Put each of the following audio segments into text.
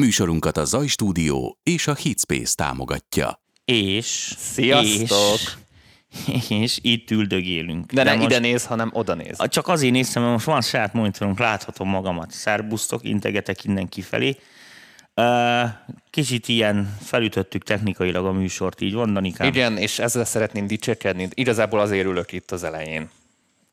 Műsorunkat a Zaj Stúdió és a Hitspace támogatja. És... Sziasztok! És, és itt üldögélünk. De, ne most, ide néz, hanem oda néz. Csak azért néztem, mert most van saját monitorunk, láthatom magamat. Szerbusztok, integetek innen kifelé. Kicsit ilyen felütöttük technikailag a műsort, így van, Danikám? Igen, és ezzel szeretném dicsekedni. Igazából azért ülök itt az elején.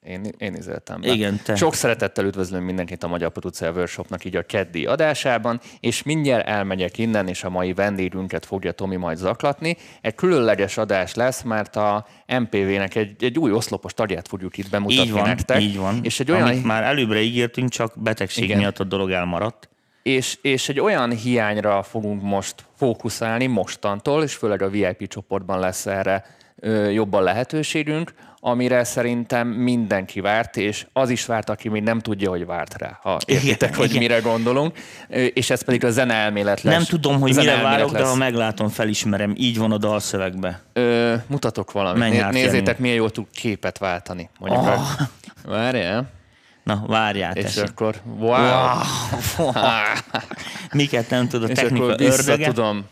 Én, én izéltem be. Igen, te. Sok szeretettel üdvözlöm mindenkit a Magyar Producer Workshopnak így a keddi adásában, és mindjárt elmegyek innen, és a mai vendégünket fogja Tomi majd zaklatni. Egy különleges adás lesz, mert a MPV-nek egy, egy új oszlopos tagját fogjuk itt bemutatni így van, nektek. így van. És egy olyan, Amit már előbbre ígértünk, csak betegség Igen. miatt a dolog elmaradt. és, és egy olyan hiányra fogunk most fókuszálni mostantól, és főleg a VIP csoportban lesz erre ö, jobban lehetőségünk, amire szerintem mindenki várt, és az is várt, aki még nem tudja, hogy várt rá, ha értitek, hogy igen. mire gondolunk, és ez pedig a zeneelmélet lesz. Nem tudom, hogy mire várok, de lesz. ha meglátom, felismerem. Így van a dalszövegbe. Ö, mutatok valamit. Menj Né- nézzétek, milyen jól tud képet váltani. Mondjuk Oh. Várjál. Na, várjál, És tessék. akkor, wow. Wow. Miket nem tud a És technika akkor ördöge. tudom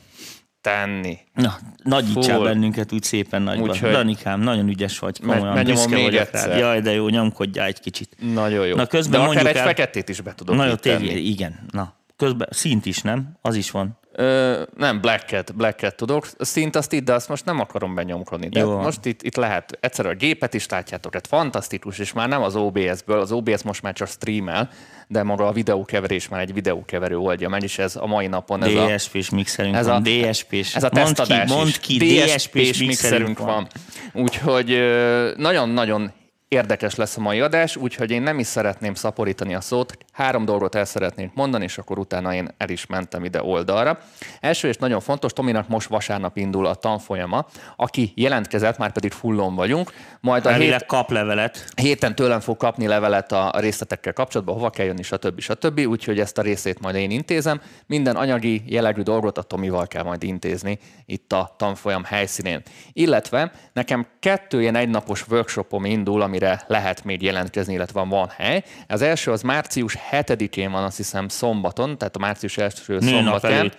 tenni. Na, nagyítsál Fú. bennünket úgy szépen nagyban. Úgyhogy- Danikám, nagyon ügyes vagy, Me- komolyan megnyomom büszke még egyszer. rád. Jaj, de jó, nyomkodjál egy kicsit. Nagyon jó. Na, közben De mondjuk akár egy el- feketét is be tudok Na jó, tényleg, igen. Na, közben szint is, nem? Az is van. Ö, nem, Black-et, Black-et tudok. Szint azt itt, de azt most nem akarom benyomkodni. De Jó most itt, itt lehet. Egyszer a gépet is látjátok, ez fantasztikus, és már nem az OBS-ből, az OBS most már csak streamel, de maga a videókeverés már egy videókeverő oldja meg, és ez a mai napon ez a, DSP-s mixerünk ez van. a, DSP-s. ez a mondd ki, tesztadás mondd is. ki, DSP-s mixerünk van. Úgyhogy ö, nagyon-nagyon érdekes lesz a mai adás, úgyhogy én nem is szeretném szaporítani a szót. Három dolgot el szeretnék mondani, és akkor utána én el is mentem ide oldalra. Első és nagyon fontos, Tominak most vasárnap indul a tanfolyama, aki jelentkezett, már pedig fullon vagyunk, majd a hét, Elvileg kap levelet. héten tőlem fog kapni levelet a a részletekkel kapcsolatban, hova kell jönni, stb. stb. Úgyhogy ezt a részét majd én intézem. Minden anyagi jellegű dolgot a Tomival kell majd intézni itt a tanfolyam helyszínén. Illetve nekem kettő ilyen egynapos workshopom indul, amire lehet még jelentkezni, illetve van hely. Az első az március 7-én van, azt hiszem szombaton, tehát a március első szombatán.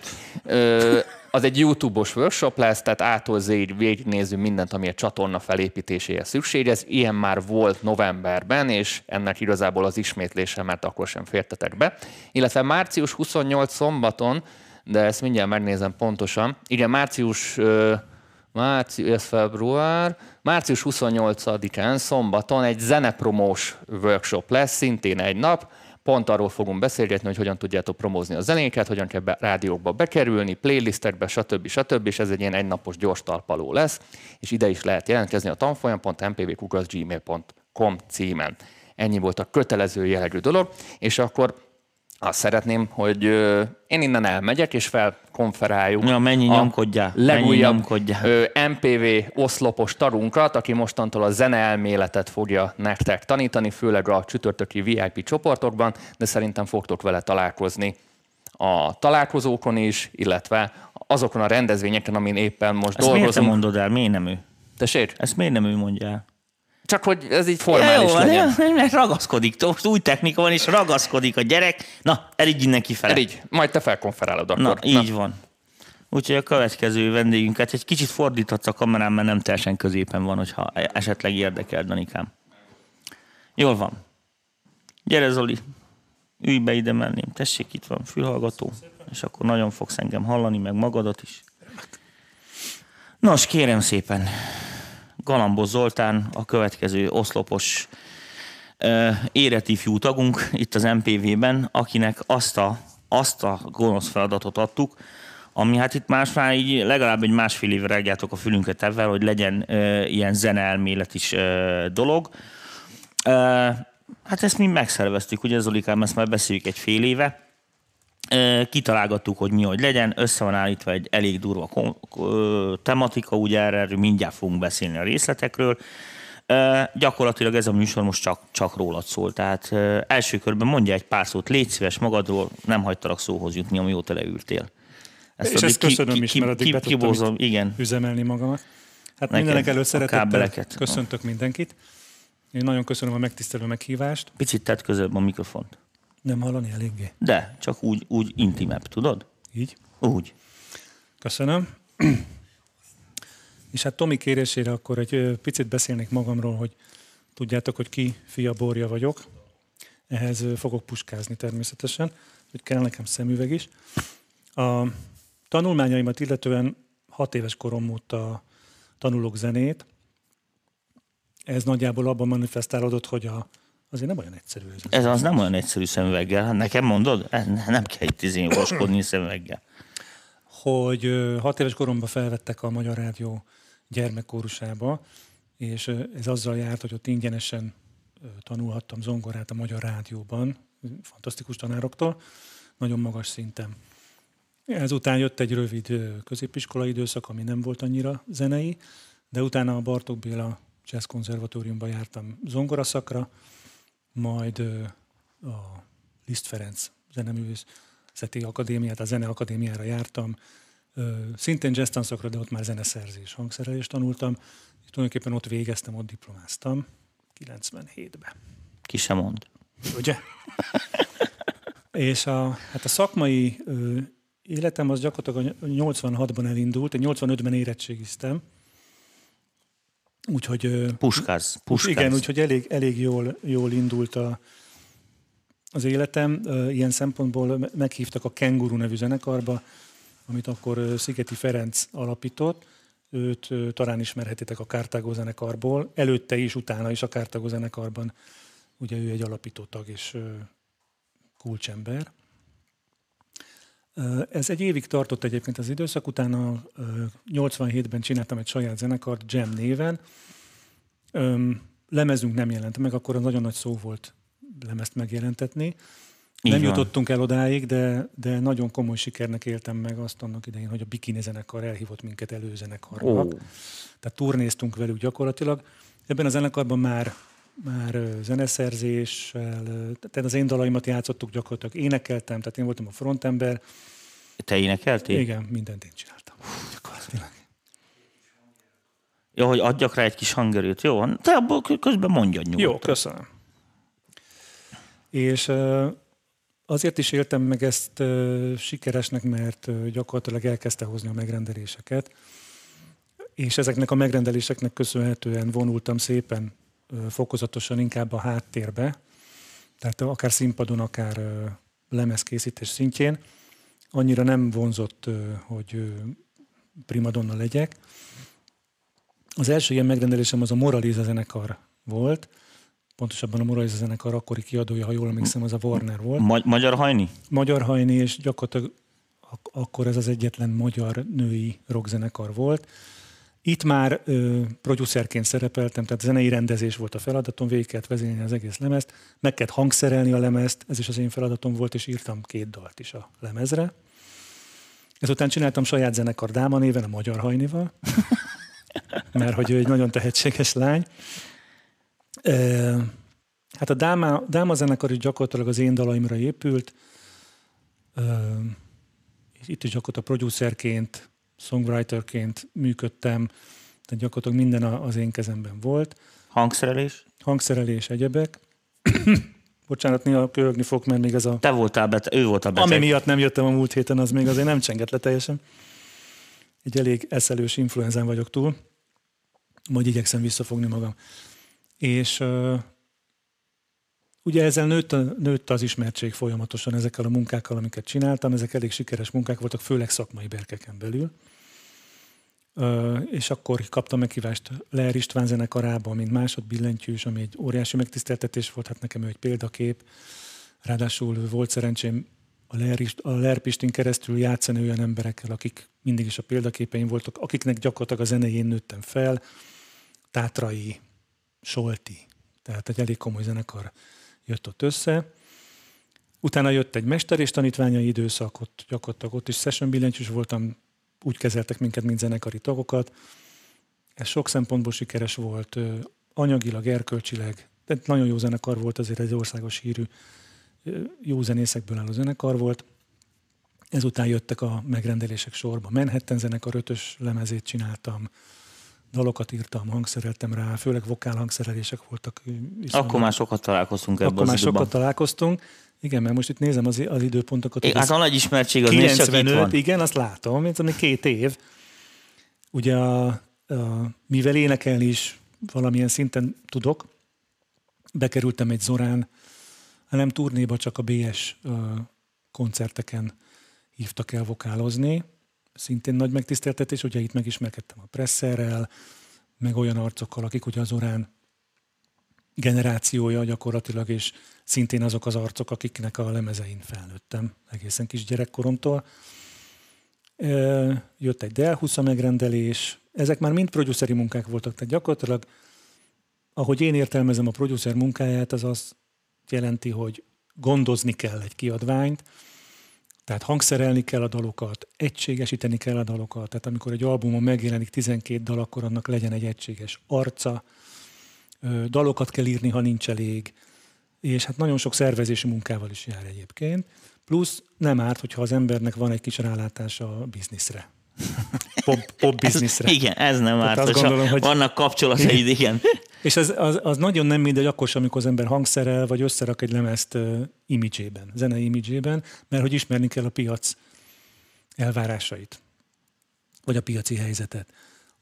Ö, az egy YouTube-os workshop lesz, tehát ától zéig végignézzük mindent, ami a csatorna felépítéséhez szükséges. Ilyen már volt novemberben, és ennek igazából az ismétlése, mert akkor sem fértetek be. Illetve március 28 szombaton, de ezt mindjárt megnézem pontosan. Igen, március ö, március, ez február, március 28-án szombaton egy zenepromós workshop lesz, szintén egy nap, pont arról fogunk beszélgetni, hogy hogyan tudjátok promózni a zenéket, hogyan kell be, rádiókba bekerülni, playlistekbe, stb. stb. És ez egy ilyen egynapos gyors talpaló lesz, és ide is lehet jelentkezni a tanfolyam.mpvkukaszgmail.com címen. Ennyi volt a kötelező jellegű dolog, és akkor azt szeretném, hogy én innen elmegyek, és felkonferáljuk Ja, mennyi nyomkodjál, legújabb nyomkodjál. ö, MPV oszlopos tarunkat, aki mostantól a zeneelméletet fogja nektek tanítani, főleg a csütörtöki VIP csoportokban, de szerintem fogtok vele találkozni a találkozókon is, illetve azokon a rendezvényeken, amin éppen most Ezt miért dolgozunk. mondod el? Miért nem ő? Tessék? Ezt miért nem ő mondja el? Csak hogy ez így Ja, formális jó, legyen. nem, mert ragaszkodik. Most új technika van, és ragaszkodik a gyerek. Na, elígy innen kifele. Így, majd te felkonferálod akkor. Na, így van. Úgyhogy a következő vendégünket egy kicsit fordíthatsz a kamerán, mert nem teljesen középen van, hogyha esetleg érdekel, Danikám. Jól van. Gyere, Zoli. Ülj be ide mellém. Tessék, itt van fülhallgató. És akkor nagyon fogsz engem hallani, meg magadat is. Nos, kérem szépen. Galambos Zoltán, a következő oszlopos ö, éretifjú tagunk itt az MPV-ben, akinek azt a, azt a gonosz feladatot adtuk, ami hát itt más már így legalább egy másfél évre rágjátok a fülünket ebben, hogy legyen ö, ilyen zeneelmélet is ö, dolog. Ö, hát ezt mi megszerveztük, ugye Zolikám, ezt már beszéljük egy fél éve. Kitalálgattuk, hogy mi hogy legyen, össze van állítva egy elég durva tematika, ugye erről mindjárt fogunk beszélni a részletekről. Gyakorlatilag ez a műsor most csak, csak rólad szól, tehát első körben mondja egy pár szót, légy szíves magadról, nem hagytalak szóhoz jutni, amióta leültél. És addig ezt köszönöm is, mert addig be tudtam kibózom, itt igen. üzemelni magamat. Hát Neked mindenek előtt szeretettel köszöntök mindenkit. Én nagyon köszönöm a megtisztelő meghívást. Picit tedd közebb a mikrofont. Nem hallani eléggé? De, csak úgy, úgy intimebb, tudod? Így? Úgy. Köszönöm. És hát Tomi kérésére akkor egy picit beszélnék magamról, hogy tudjátok, hogy ki fia borja vagyok. Ehhez fogok puskázni természetesen, hogy kell nekem szemüveg is. A tanulmányaimat illetően hat éves korom óta tanulok zenét. Ez nagyjából abban manifestálódott, hogy a, azért nem olyan egyszerű ez. Ez az nem olyan egyszerű szemüveggel. Hát Nekem mondod? Nem kell itt izén vaskodni szemüveggel. hogy hat éves koromban felvettek a Magyar Rádió gyermekkórusába, és ez azzal járt, hogy ott ingyenesen tanulhattam zongorát a Magyar Rádióban, fantasztikus tanároktól, nagyon magas szinten. Ezután jött egy rövid középiskolai időszak, ami nem volt annyira zenei, de utána a Bartók Béla Jazz Konzervatóriumban jártam zongoraszakra, majd a Liszt Ferenc zeneművészeti akadémiát, a zeneakadémiára jártam, szintén jazz de ott már zeneszerzés, hangszerelést tanultam, és tulajdonképpen ott végeztem, ott diplomáztam 97-ben. Ki sem mond. Ugye? és a, hát a szakmai életem az gyakorlatilag a 86-ban elindult, én 85-ben érettségiztem, úgyhogy Puskáz. Puskáz. igen, úgyhogy elég, elég jól, jól indult a, az életem. Ilyen szempontból me- meghívtak a Kenguru nevű zenekarba, amit akkor Szigeti Ferenc alapított. Őt talán ismerhetitek a Kártágó zenekarból. Előtte is, utána is a Kártágó zenekarban. Ugye ő egy alapító tag és kulcsember. Ez egy évig tartott egyébként az időszak, utána ö, 87-ben csináltam egy saját zenekart Jam néven, lemezünk nem jelent meg, akkor nagyon nagy szó volt lemezt megjelentetni. Így nem van. jutottunk el odáig, de, de nagyon komoly sikernek éltem meg azt annak idején, hogy a Bikini zenekar elhívott minket előzenekarnak. Ó, Tehát turnéztunk velük gyakorlatilag. Ebben a zenekarban már, már zeneszerzéssel, tehát az én dalaimat játszottuk gyakorlatilag, énekeltem, tehát én voltam a frontember. te énekeltél? Igen, mindent én csináltam. Gyakorlatilag. Jó, hogy adjak rá egy kis hangerőt. Jó, te abból kö- közben mondjad nyugodtan. Jó, köszönöm. És azért is éltem meg ezt sikeresnek, mert gyakorlatilag elkezdte hozni a megrendeléseket, és ezeknek a megrendeléseknek köszönhetően vonultam szépen fokozatosan inkább a háttérbe, tehát akár színpadon, akár lemezkészítés szintjén. Annyira nem vonzott, hogy primadonna legyek. Az első ilyen megrendelésem az a Moraliza zenekar volt, pontosabban a Moraliza zenekar akkori kiadója, ha jól emlékszem, az a Warner volt. Ma- magyar hajni? Magyar hajni, és gyakorlatilag ak- akkor ez az egyetlen magyar női rockzenekar volt. Itt már ö, producerként szerepeltem, tehát zenei rendezés volt a feladatom, végig kellett vezényelni az egész lemezt, meg kellett hangszerelni a lemezt, ez is az én feladatom volt, és írtam két dalt is a lemezre. Ezután csináltam saját zenekar Dáma néven, a Magyar Hajnival, mert hogy ő egy nagyon tehetséges lány. Ö, Hát a Dáma, Dáma zenekar is gyakorlatilag az én dalaimra épült. És itt is gyakorlatilag producerként, songwriterként működtem, tehát gyakorlatilag minden az én kezemben volt. Hangszerelés? Hangszerelés, egyebek. Bocsánat, néha köhögni fog, mert még ez a... Te voltál beteg, ő volt a beteg. Ami miatt nem jöttem a múlt héten, az még azért nem csengett le teljesen. Egy elég eszelős influenzán vagyok túl. Majd igyekszem visszafogni magam. És ugye ezzel nőtt, nőtt az ismertség folyamatosan ezekkel a munkákkal, amiket csináltam. Ezek elég sikeres munkák voltak, főleg szakmai berkeken belül. És akkor kaptam meghívást Leher István zenekarában, mint másodbillentyűs, ami egy óriási megtiszteltetés volt, hát nekem ő egy példakép. Ráadásul volt szerencsém a Leher, Ist- a Leher Pistin keresztül játszani olyan emberekkel, akik mindig is a példaképeim voltak, akiknek gyakorlatilag a zenején nőttem fel, Tátrai, Solti, tehát egy elég komoly zenekar jött ott össze. Utána jött egy mester és tanítványai időszak, ott gyakorlatilag ott is session billentyűs voltam, úgy kezeltek minket, mint zenekari tagokat. Ez sok szempontból sikeres volt, anyagilag, erkölcsileg, de nagyon jó zenekar volt, azért egy országos hírű, jó zenészekből álló zenekar volt. Ezután jöttek a megrendelések sorba. Manhattan zenekar ötös lemezét csináltam, dalokat írtam, hangszereltem rá, főleg vokál hangszerelések voltak. viszonylag- Akkor már sokat találkoztunk ebben akkor már időben. sokat találkoztunk. Igen, mert most itt nézem az, az időpontokat. É, Hát a nagy ismertség az még csak itt 95, van. igen, azt látom, ez ami két év. Ugye, a, a, mivel énekelni is valamilyen szinten tudok, bekerültem egy Zorán, nem turnéba, csak a BS koncerteken hívtak el vokálozni. Szintén nagy megtiszteltetés, ugye itt megismerkedtem a presszerrel, meg olyan arcokkal, akik ugye az Orán generációja gyakorlatilag, és szintén azok az arcok, akiknek a lemezein felnőttem egészen kis gyerekkoromtól. Jött egy 20 megrendelés, ezek már mind produceri munkák voltak, tehát gyakorlatilag, ahogy én értelmezem a producer munkáját, az azt jelenti, hogy gondozni kell egy kiadványt, tehát hangszerelni kell a dalokat, egységesíteni kell a dalokat, tehát amikor egy albumon megjelenik 12 dal, akkor annak legyen egy egységes arca, dalokat kell írni, ha nincs elég, és hát nagyon sok szervezési munkával is jár egyébként. Plusz nem árt, hogyha az embernek van egy kis rálátása a bizniszre. Pop, pop bizniszre. Igen, ez nem árt, azt gondolom, hogy- vannak kapcsolataid, igen. És az, az, az nagyon nem mindegy akkor sem, amikor az ember hangszerel, vagy összerak egy lemezt uh, imidzsében, zenei imidzsében, mert hogy ismerni kell a piac elvárásait, vagy a piaci helyzetet.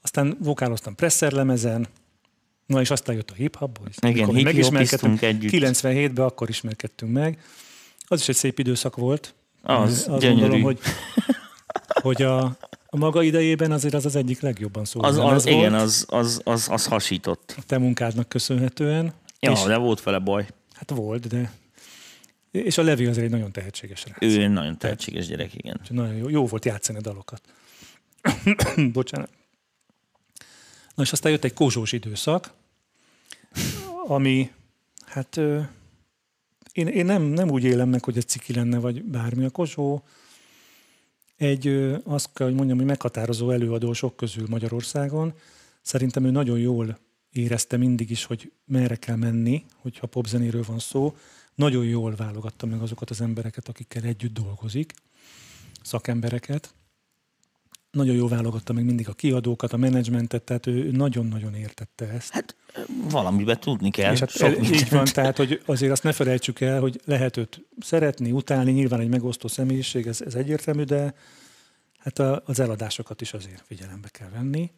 Aztán vokáloztam presser lemezen, na és aztán jött a Hip Hop Boys. Igen, hip-hopiztunk együtt. 97-ben akkor ismerkedtünk meg. Az is egy szép időszak volt. Az, Azt gyönyörű. gondolom, hogy, hogy a, a maga idejében azért az az egyik legjobban szóló Az, az, igen, volt, az, az, az, az hasított. a te munkádnak köszönhetően. Ja, és, de volt vele baj. Hát volt, de... És a Levi azért egy nagyon tehetséges rác. Ő nagyon tehetséges gyerek, igen. Úgyhogy Nagyon jó, jó volt játszani a dalokat. Bocsánat. Na és aztán jött egy kozsós időszak, ami, hát én, én nem, nem úgy élem meg, hogy ez ciki lenne, vagy bármi. A kozsó egy, azt kell, hogy mondjam, hogy meghatározó előadó sok közül Magyarországon. Szerintem ő nagyon jól érezte mindig is, hogy merre kell menni, hogyha popzenéről van szó. Nagyon jól válogatta meg azokat az embereket, akikkel együtt dolgozik, szakembereket. Nagyon jól válogatta meg mindig a kiadókat, a menedzsmentet, tehát ő nagyon-nagyon értette ezt. Hát valamiben tudni kell. És hát Sok el, így van, tehát hogy azért azt ne felejtsük el, hogy lehet őt szeretni, utálni, nyilván egy megosztó személyiség, ez, ez egyértelmű, de hát a, az eladásokat is azért figyelembe kell venni.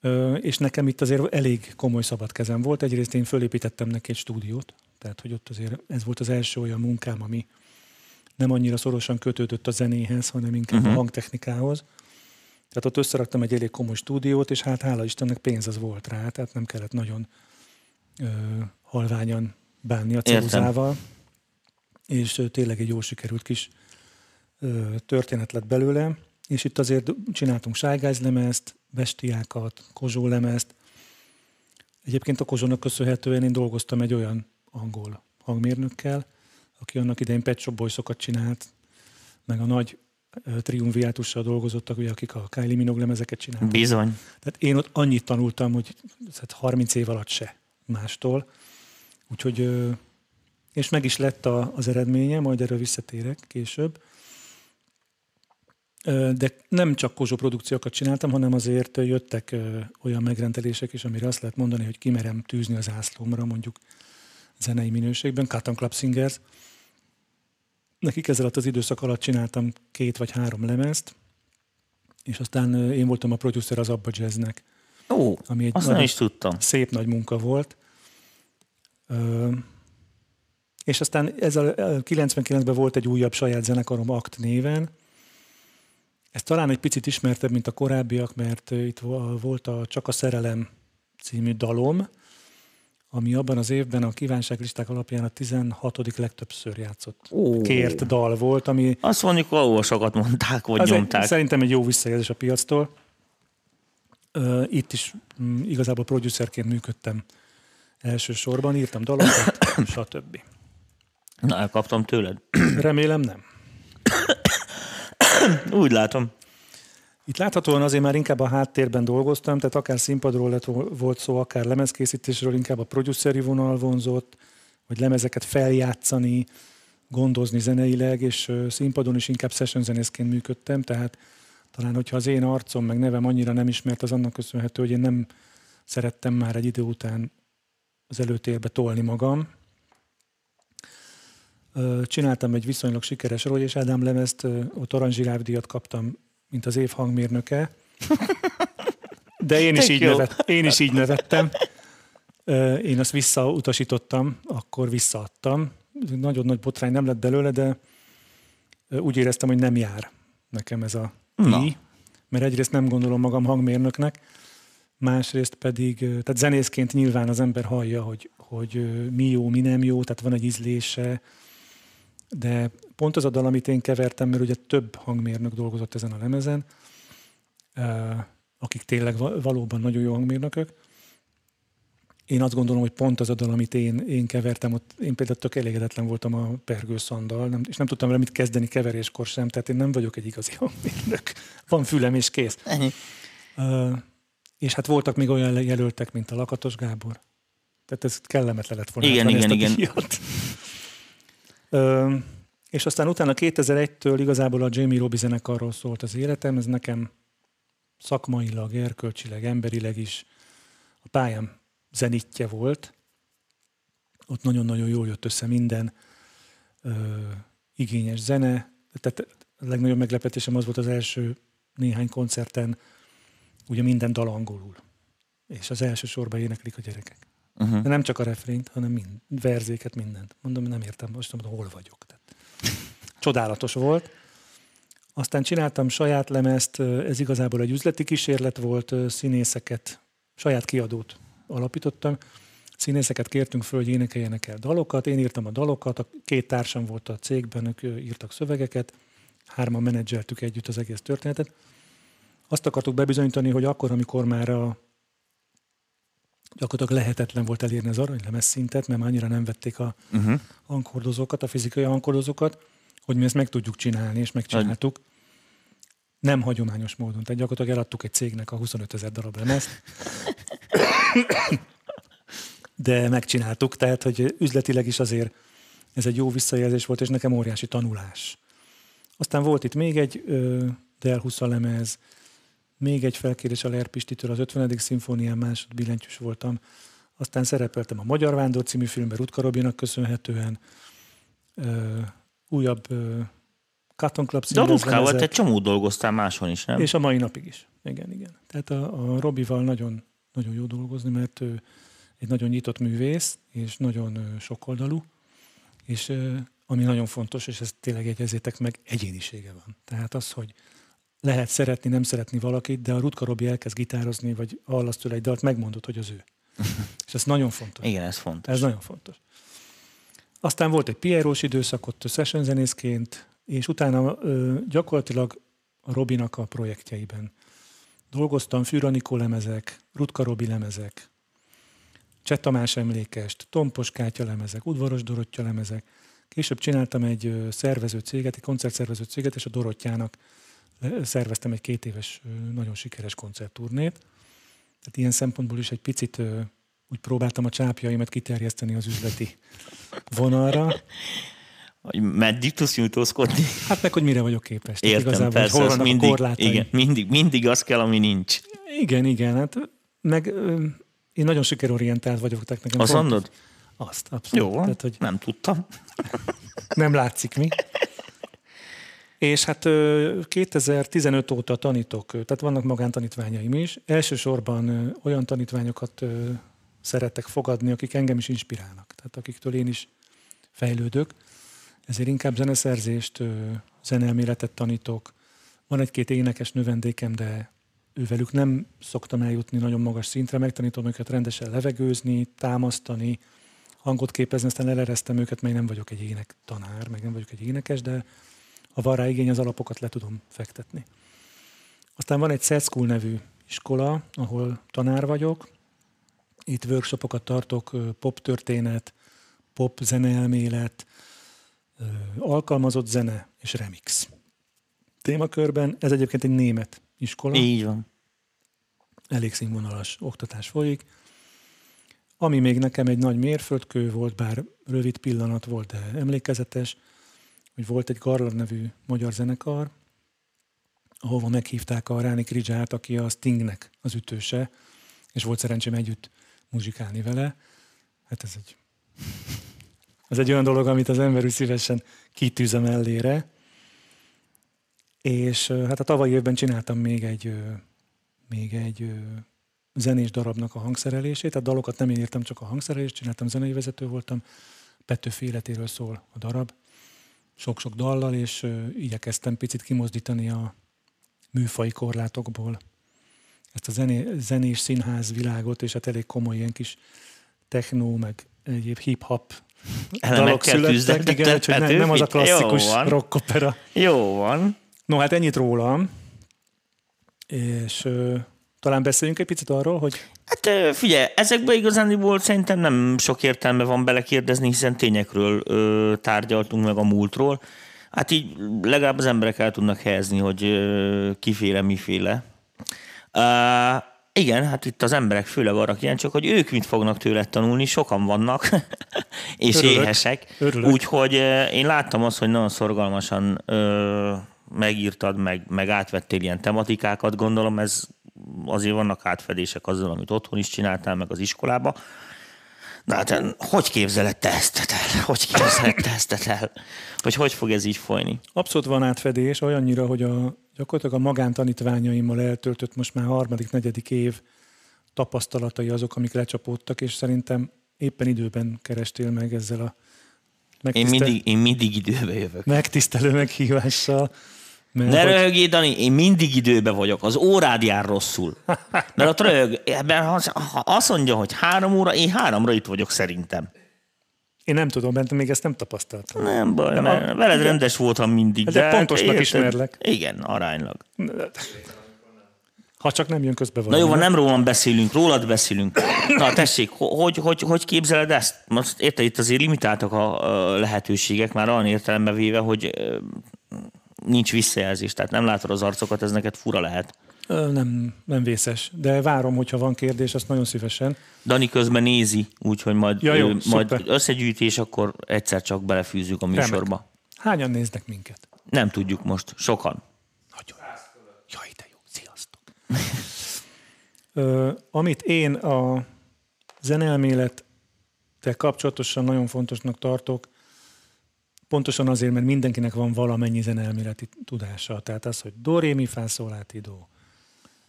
Ö, és nekem itt azért elég komoly szabad kezem volt. Egyrészt én fölépítettem neki egy stúdiót, tehát hogy ott azért ez volt az első olyan munkám, ami nem annyira szorosan kötődött a zenéhez, hanem inkább uh-huh. a hangtechnikához. Tehát ott összeraktam egy elég komoly stúdiót, és hát hála Istennek pénz az volt rá, tehát nem kellett nagyon ö, halványan bánni a ceruzával, és ö, tényleg egy jól sikerült kis ö, történet lett belőle, és itt azért csináltunk sájgázlemezt, bestiákat, kozsó lemezt. Egyébként a kozsónak köszönhetően én dolgoztam egy olyan angol hangmérnökkel, aki annak idején Pet Shop Boys-okat csinált, meg a nagy triumviátussal dolgozottak, ugye, akik a Kylie Minogue lemezeket csináltak. Bizony. Tehát én ott annyit tanultam, hogy hát 30 év alatt se mástól. Úgyhogy, és meg is lett a, az eredménye, majd erről visszatérek később. De nem csak kozsó produkciókat csináltam, hanem azért jöttek olyan megrendelések is, amire azt lehet mondani, hogy kimerem tűzni az ászlómra, mondjuk zenei minőségben, Cotton Club Singers. Nekik alatt az időszak alatt csináltam két vagy három lemezt, és aztán én voltam a producer az Abba Jazznek, Ó, ami egy azt nem is tudtam. szép nagy munka volt. Ö, és aztán ez a 99-ben volt egy újabb saját zenekarom Akt néven. Ez talán egy picit ismertebb, mint a korábbiak, mert itt vo- volt a Csak a szerelem című dalom, ami abban az évben a kívánságlisták alapján a 16. legtöbbször játszott Ó. kért dal volt, ami Azt mondjuk, valahol sokat mondták, vagy az egy, nyomták. szerintem egy jó visszajelzés a piactól. Itt is mm, igazából producerként működtem elsősorban, írtam dalokat, stb. Na, elkaptam tőled. Remélem nem. Úgy látom. Itt láthatóan azért már inkább a háttérben dolgoztam, tehát akár színpadról lett, volt szó, akár lemezkészítésről, inkább a produceri vonal vonzott, vagy lemezeket feljátszani, gondozni zeneileg, és színpadon is inkább session zenészként működtem, tehát Talán, hogyha az én arcom meg nevem annyira nem ismert, az annak köszönhető, hogy én nem szerettem már egy idő után az előtérbe tolni magam. Csináltam egy viszonylag sikeres Rogy és Ádám lemezt, ott aranzsirávdíjat kaptam, mint az év hangmérnöke. De én is, így nevet, én is így nevettem. Én azt visszautasítottam, akkor visszaadtam. Nagyon nagy botrány nem lett belőle, de úgy éreztem, hogy nem jár nekem ez a Na. díj. Mert egyrészt nem gondolom magam hangmérnöknek, másrészt pedig, tehát zenészként nyilván az ember hallja, hogy, hogy mi jó, mi nem jó, tehát van egy ízlése, de pont az a dal, amit én kevertem, mert ugye több hangmérnök dolgozott ezen a lemezen, akik tényleg va- valóban nagyon jó hangmérnökök. Én azt gondolom, hogy pont az a dal, amit én, én kevertem, ott én például tök elégedetlen voltam a Pergő Szandal, nem, és nem tudtam vele mit kezdeni keveréskor sem, tehát én nem vagyok egy igazi hangmérnök. Van fülem és kész. Ennyi. Uh, és hát voltak még olyan jelöltek, mint a Lakatos Gábor. Tehát ez kellemetlen lett volna. Igen, igen, igen. És aztán utána 2001-től igazából a Jamie Robbie zenekarról szólt az életem, ez nekem szakmailag, erkölcsileg, emberileg is a pályám zenitje volt. Ott nagyon-nagyon jól jött össze minden ö, igényes zene. Tehát a legnagyobb meglepetésem az volt az első néhány koncerten, ugye minden dal angolul. És az első sorban éneklik a gyerekek. Uh-huh. De nem csak a refrént, hanem mind, verzéket, mindent. Mondom, nem értem, most nem tudom, hol vagyok. Tehát, csodálatos volt. Aztán csináltam saját lemezt, ez igazából egy üzleti kísérlet volt, színészeket, saját kiadót alapítottam. Színészeket kértünk föl, hogy énekeljenek el dalokat. Én írtam a dalokat, a két társam volt a cégben, ők írtak szövegeket, hárman menedzseltük együtt az egész történetet. Azt akartuk bebizonyítani, hogy akkor, amikor már a gyakorlatilag lehetetlen volt elérni az aranylemez szintet, mert már annyira nem vették a Uh-huh. hangkordozókat, a fizikai hangkordozókat, hogy mi ezt meg tudjuk csinálni, és megcsináltuk. Nem hagyományos módon. Tehát gyakorlatilag eladtuk egy cégnek a 25 ezer darab lemezt. De megcsináltuk, tehát hogy üzletileg is azért ez egy jó visszajelzés volt, és nekem óriási tanulás. Aztán volt itt még egy ö, Del 20 lemez, még egy felkérés a Ler Pistitől, az 50. szimfónián másodbillentyűs voltam. Aztán szerepeltem a Magyar Vándor című filmben Rutka Robinak köszönhetően. Ö, újabb ö, Cotton Club De a Rutkával te csomó dolgoztál máshol is, nem? És a mai napig is. Igen, igen. Tehát a, a Robival nagyon, nagyon jó dolgozni, mert ő egy nagyon nyitott művész, és nagyon sokoldalú, és ami nagyon fontos, és ezt tényleg jegyezzétek meg, egyénisége van. Tehát az, hogy lehet szeretni, nem szeretni valakit, de a Rutka Robi elkezd gitározni, vagy hallasz tőle egy dalt, megmondod, hogy az ő. és ez nagyon fontos. Igen, ez fontos. Ez nagyon fontos. Aztán volt egy Pierós időszak ott session zenészként, és utána ö, gyakorlatilag a Robinak a projektjeiben dolgoztam, Fűranikó lemezek, Rutka Robi lemezek, Cseh Tamás emlékest, Tompos Kátya lemezek, Udvaros Dorottya lemezek. Később csináltam egy szervező céget, egy koncertszervező céget, és a Dorottyának szerveztem egy két éves nagyon sikeres koncertturnét. Tehát ilyen szempontból is egy picit úgy próbáltam a csápjaimat kiterjeszteni az üzleti vonalra. Hogy meddig tudsz nyújtózkodni? Hát meg, hogy mire vagyok képes. Tehát Értem, igazából, persze, hol vannak mindig, a igen, mindig, mindig az kell, ami nincs. igen, igen. Hát meg én nagyon sikerorientált vagyok. Tehát nekem Azt mondod? Azt, abszolút. Jó, Tehát, hogy nem tudtam. nem látszik mi. És hát ö, 2015 óta tanítok, tehát vannak magántanítványaim is. Elsősorban olyan tanítványokat szeretek fogadni, akik engem is inspirálnak, tehát akiktől én is fejlődök. Ezért inkább zeneszerzést, zeneelméletet tanítok. Van egy-két énekes növendékem, de ővelük nem szoktam eljutni nagyon magas szintre, megtanítom őket rendesen levegőzni, támasztani, hangot képezni, aztán eleresztem őket, én nem vagyok egy ének tanár, meg nem vagyok egy énekes, de ha van rá igény, az alapokat le tudom fektetni. Aztán van egy Set School nevű iskola, ahol tanár vagyok. Itt workshopokat tartok, pop történet, pop zeneelmélet, alkalmazott zene és remix. Témakörben ez egyébként egy német iskola Így van. elég színvonalas oktatás folyik. Ami még nekem egy nagy mérföldkő volt, bár rövid pillanat volt, de emlékezetes, hogy volt egy Garland nevű magyar zenekar, ahova meghívták a Ráni Kridzsát, aki a Stingnek az ütőse, és volt szerencsém együtt muzsikálni vele. Hát ez egy, ez egy olyan dolog, amit az ember úgy szívesen kitűz a mellére. És hát a tavalyi évben csináltam még egy, még egy zenés darabnak a hangszerelését, tehát dalokat nem én írtam, csak a hangszerelést, csináltam, zenei vezető voltam, Petőfi életéről szól a darab, sok-sok dallal, és igyekeztem picit kimozdítani a műfai korlátokból ezt a zené, zenés színház világot, és hát elég komoly ilyen kis techno, meg egyéb hip-hop dalok születtek. Igen, úgyhogy nem, nem az a klasszikus rockopera. Jó van. No, hát ennyit rólam. És ö, talán beszéljünk egy picit arról, hogy Hát figyelj, ezekben igazániból szerintem nem sok értelme van belekérdezni, hiszen tényekről ö, tárgyaltunk meg a múltról. Hát így legalább az emberek el tudnak helyezni, hogy ö, kiféle, miféle. Uh, igen, hát itt az emberek főleg arra kíváncsiak, hogy ők mit fognak tőled tanulni, sokan vannak, és Örülök. éhesek. Örülök. Úgyhogy én láttam azt, hogy nagyon szorgalmasan ö, megírtad, meg, meg átvettél ilyen tematikákat, gondolom ez azért vannak átfedések azzal, amit otthon is csináltál, meg az iskolába. Na hát, hogy képzeled te ezt el? Hogy képzeled te ezt el? Hogy hogy fog ez így folyni? abszolút van átfedés, olyannyira, hogy a, gyakorlatilag a magántanítványaimmal eltöltött most már harmadik, negyedik év tapasztalatai azok, amik lecsapódtak, és szerintem éppen időben kerestél meg ezzel a Én megtisztel... mindig, én mindig időbe jövök. megtisztelő meghívással. Mert Ne hogy- röhögjél, Dani, én mindig időbe vagyok. Az órád jár rosszul. Mert ott röhög, ebben ha ha azt mondja, hogy három óra, én háromra itt vagyok szerintem. Én nem tudom, bent még ezt nem tapasztaltam. Nem baj, De a- mert veled igen. rendes voltam mindig. De hát pontosnak érted? ismerlek. Igen, aránylag. Ha csak nem jön közbe Na valami. jó, van, nem rólam beszélünk, rólad beszélünk. Na tessék, ho- hogy, hogy, hogy képzeled ezt? Most érted, itt azért limitáltak a a lehetőségek, már olyan értelembe véve, hogy nincs visszajelzés, tehát nem látod az arcokat, ez neked fura lehet. Nem, nem vészes, de várom, hogyha van kérdés, azt nagyon szívesen. Dani közben nézi, úgyhogy majd, Ja, jó, ő, majd szuper. összegyűjtés, akkor egyszer csak belefűzzük a műsorba. Hányan néznek minket? Nem tudjuk most, sokan. Nagyon. Jaj, de jó, sziasztok. Ö, amit én a zeneelmélettel kapcsolatosan nagyon fontosnak tartok, pontosan azért, mert mindenkinek van valamennyi zeneelméleti tudása. Tehát az, hogy do, ré, mi, fá, szól, do.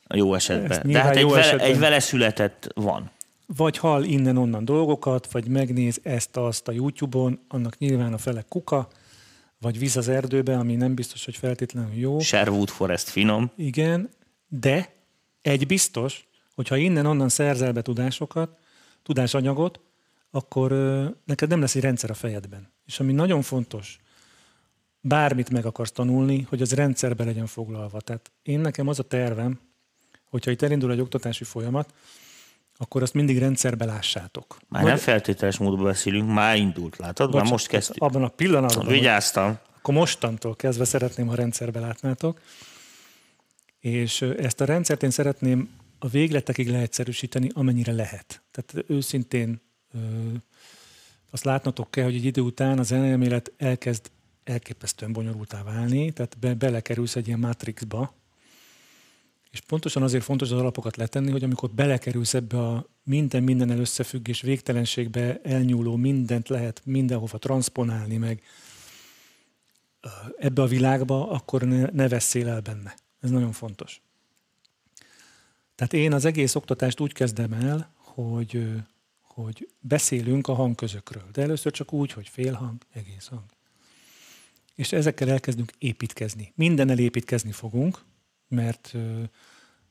A jó esetben. Ezt De nyilván hát egy, vele, esetben. egy vele született van. Vagy hall innen-onnan dolgokat, vagy megnéz ezt-azt a YouTube-on, annak nyilván a fele kuka, vagy víz az erdőbe, ami nem biztos, hogy feltétlenül jó. Sherwood Forest finom. Igen, de egy biztos, hogyha innen-onnan szerzel be tudásokat, tudásanyagot, akkor ö, neked nem lesz egy rendszer a fejedben. És ami nagyon fontos, bármit meg akarsz tanulni, hogy az rendszerbe legyen foglalva. Tehát én nekem az a tervem, hogyha itt elindul egy oktatási folyamat, akkor azt mindig rendszerbe lássátok. Már nem feltételes módban beszélünk, már indult, látod? Már Bocs, most kezdtük. Abban a pillanatban, Vigyáztam. akkor mostantól kezdve szeretném, ha rendszerbe látnátok. És ezt a rendszert én szeretném a végletekig leegyszerűsíteni, amennyire lehet. Tehát őszintén azt látnotok kell, hogy egy idő után az elmélet elkezd elképesztően bonyolultá válni, tehát be, belekerülsz egy ilyen matrixba, és pontosan azért fontos az alapokat letenni, hogy amikor belekerülsz ebbe a minden mindennel összefüggés végtelenségbe elnyúló mindent lehet mindenhova transponálni, meg ebbe a világba, akkor ne, ne vesszél el benne. Ez nagyon fontos. Tehát én az egész oktatást úgy kezdem el, hogy, hogy beszélünk a hangközökről. De először csak úgy, hogy félhang, egész hang. És ezekkel elkezdünk építkezni. Mindennel építkezni fogunk, mert,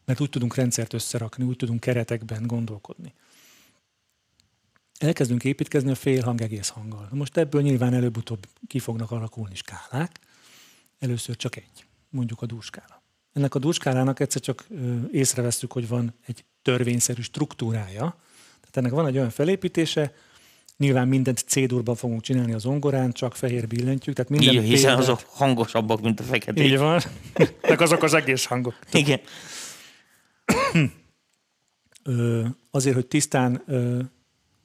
mert úgy tudunk rendszert összerakni, úgy tudunk keretekben gondolkodni. Elkezdünk építkezni a félhang egész hanggal. Most ebből nyilván előbb-utóbb ki fognak alakulni skálák. Először csak egy, mondjuk a dúskála. Ennek a dúskálának egyszer csak észrevesztük, hogy van egy törvényszerű struktúrája. Tehát ennek van egy olyan felépítése, nyilván mindent C-durban fogunk csinálni az ongorán, csak fehér billentyűk, tehát minden Így, hiszen példát- azok hangosabbak, mint a feketék. Így van. Meg azok az egész hangok. Igen. Ö, azért, hogy tisztán, ö,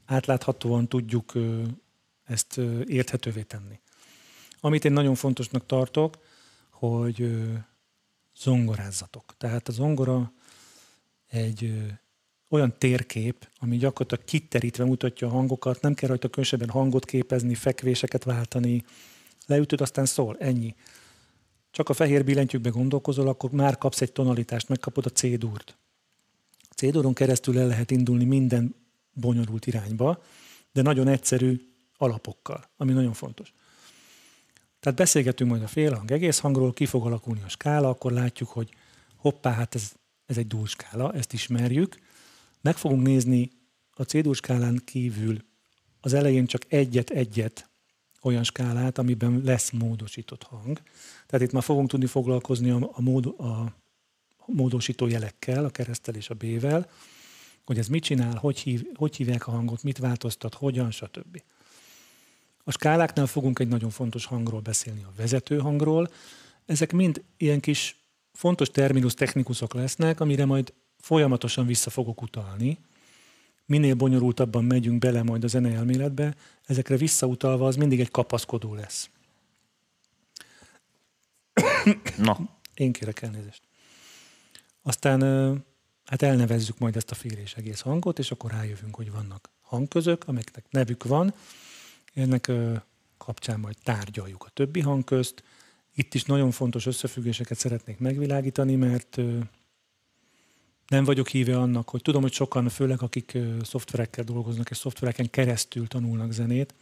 átláthatóan tudjuk ö, ezt ö, érthetővé tenni. Amit én nagyon fontosnak tartok, hogy ö, zongorázzatok. Tehát a zongora egy olyan térkép, ami gyakorlatilag kiterítve mutatja a hangokat, nem kell rajta különösebben hangot képezni, fekvéseket váltani, leütöd, aztán szól, ennyi. Csak a fehér billentyűkbe gondolkozol, akkor már kapsz egy tonalitást, megkapod a C-dúrt. C-dúron keresztül el lehet indulni minden bonyolult irányba, de nagyon egyszerű alapokkal, ami nagyon fontos. Tehát beszélgetünk majd a félhang egész hangról, ki fog alakulni a skála, akkor látjuk, hogy hoppá, hát ez, ez egy dúskála, ezt ismerjük. Meg fogunk nézni a C skálán kívül az elején csak egyet-egyet olyan skálát, amiben lesz módosított hang. Tehát itt már fogunk tudni foglalkozni a, a, mód, a módosító jelekkel, a keresztel és a B-vel, hogy ez mit csinál, hogy, hív, hogy hívják a hangot, mit változtat, hogyan, stb. A skáláknál fogunk egy nagyon fontos hangról beszélni, a vezető hangról. Ezek mind ilyen kis fontos terminus technikusok lesznek, amire majd folyamatosan vissza fogok utalni. Minél bonyolultabban megyünk bele majd a zeneelméletbe, ezekre visszautalva az mindig egy kapaszkodó lesz. Na, Én kérek elnézést. Aztán hát elnevezzük majd ezt a fél és egész hangot, és akkor rájövünk, hogy vannak hangközök, amelyeknek nevük van. Ennek kapcsán majd tárgyaljuk a többi hangközt. Itt is nagyon fontos összefüggéseket szeretnék megvilágítani, mert nem vagyok híve annak, hogy tudom, hogy sokan, főleg akik szoftverekkel dolgoznak, és szoftvereken keresztül tanulnak zenét,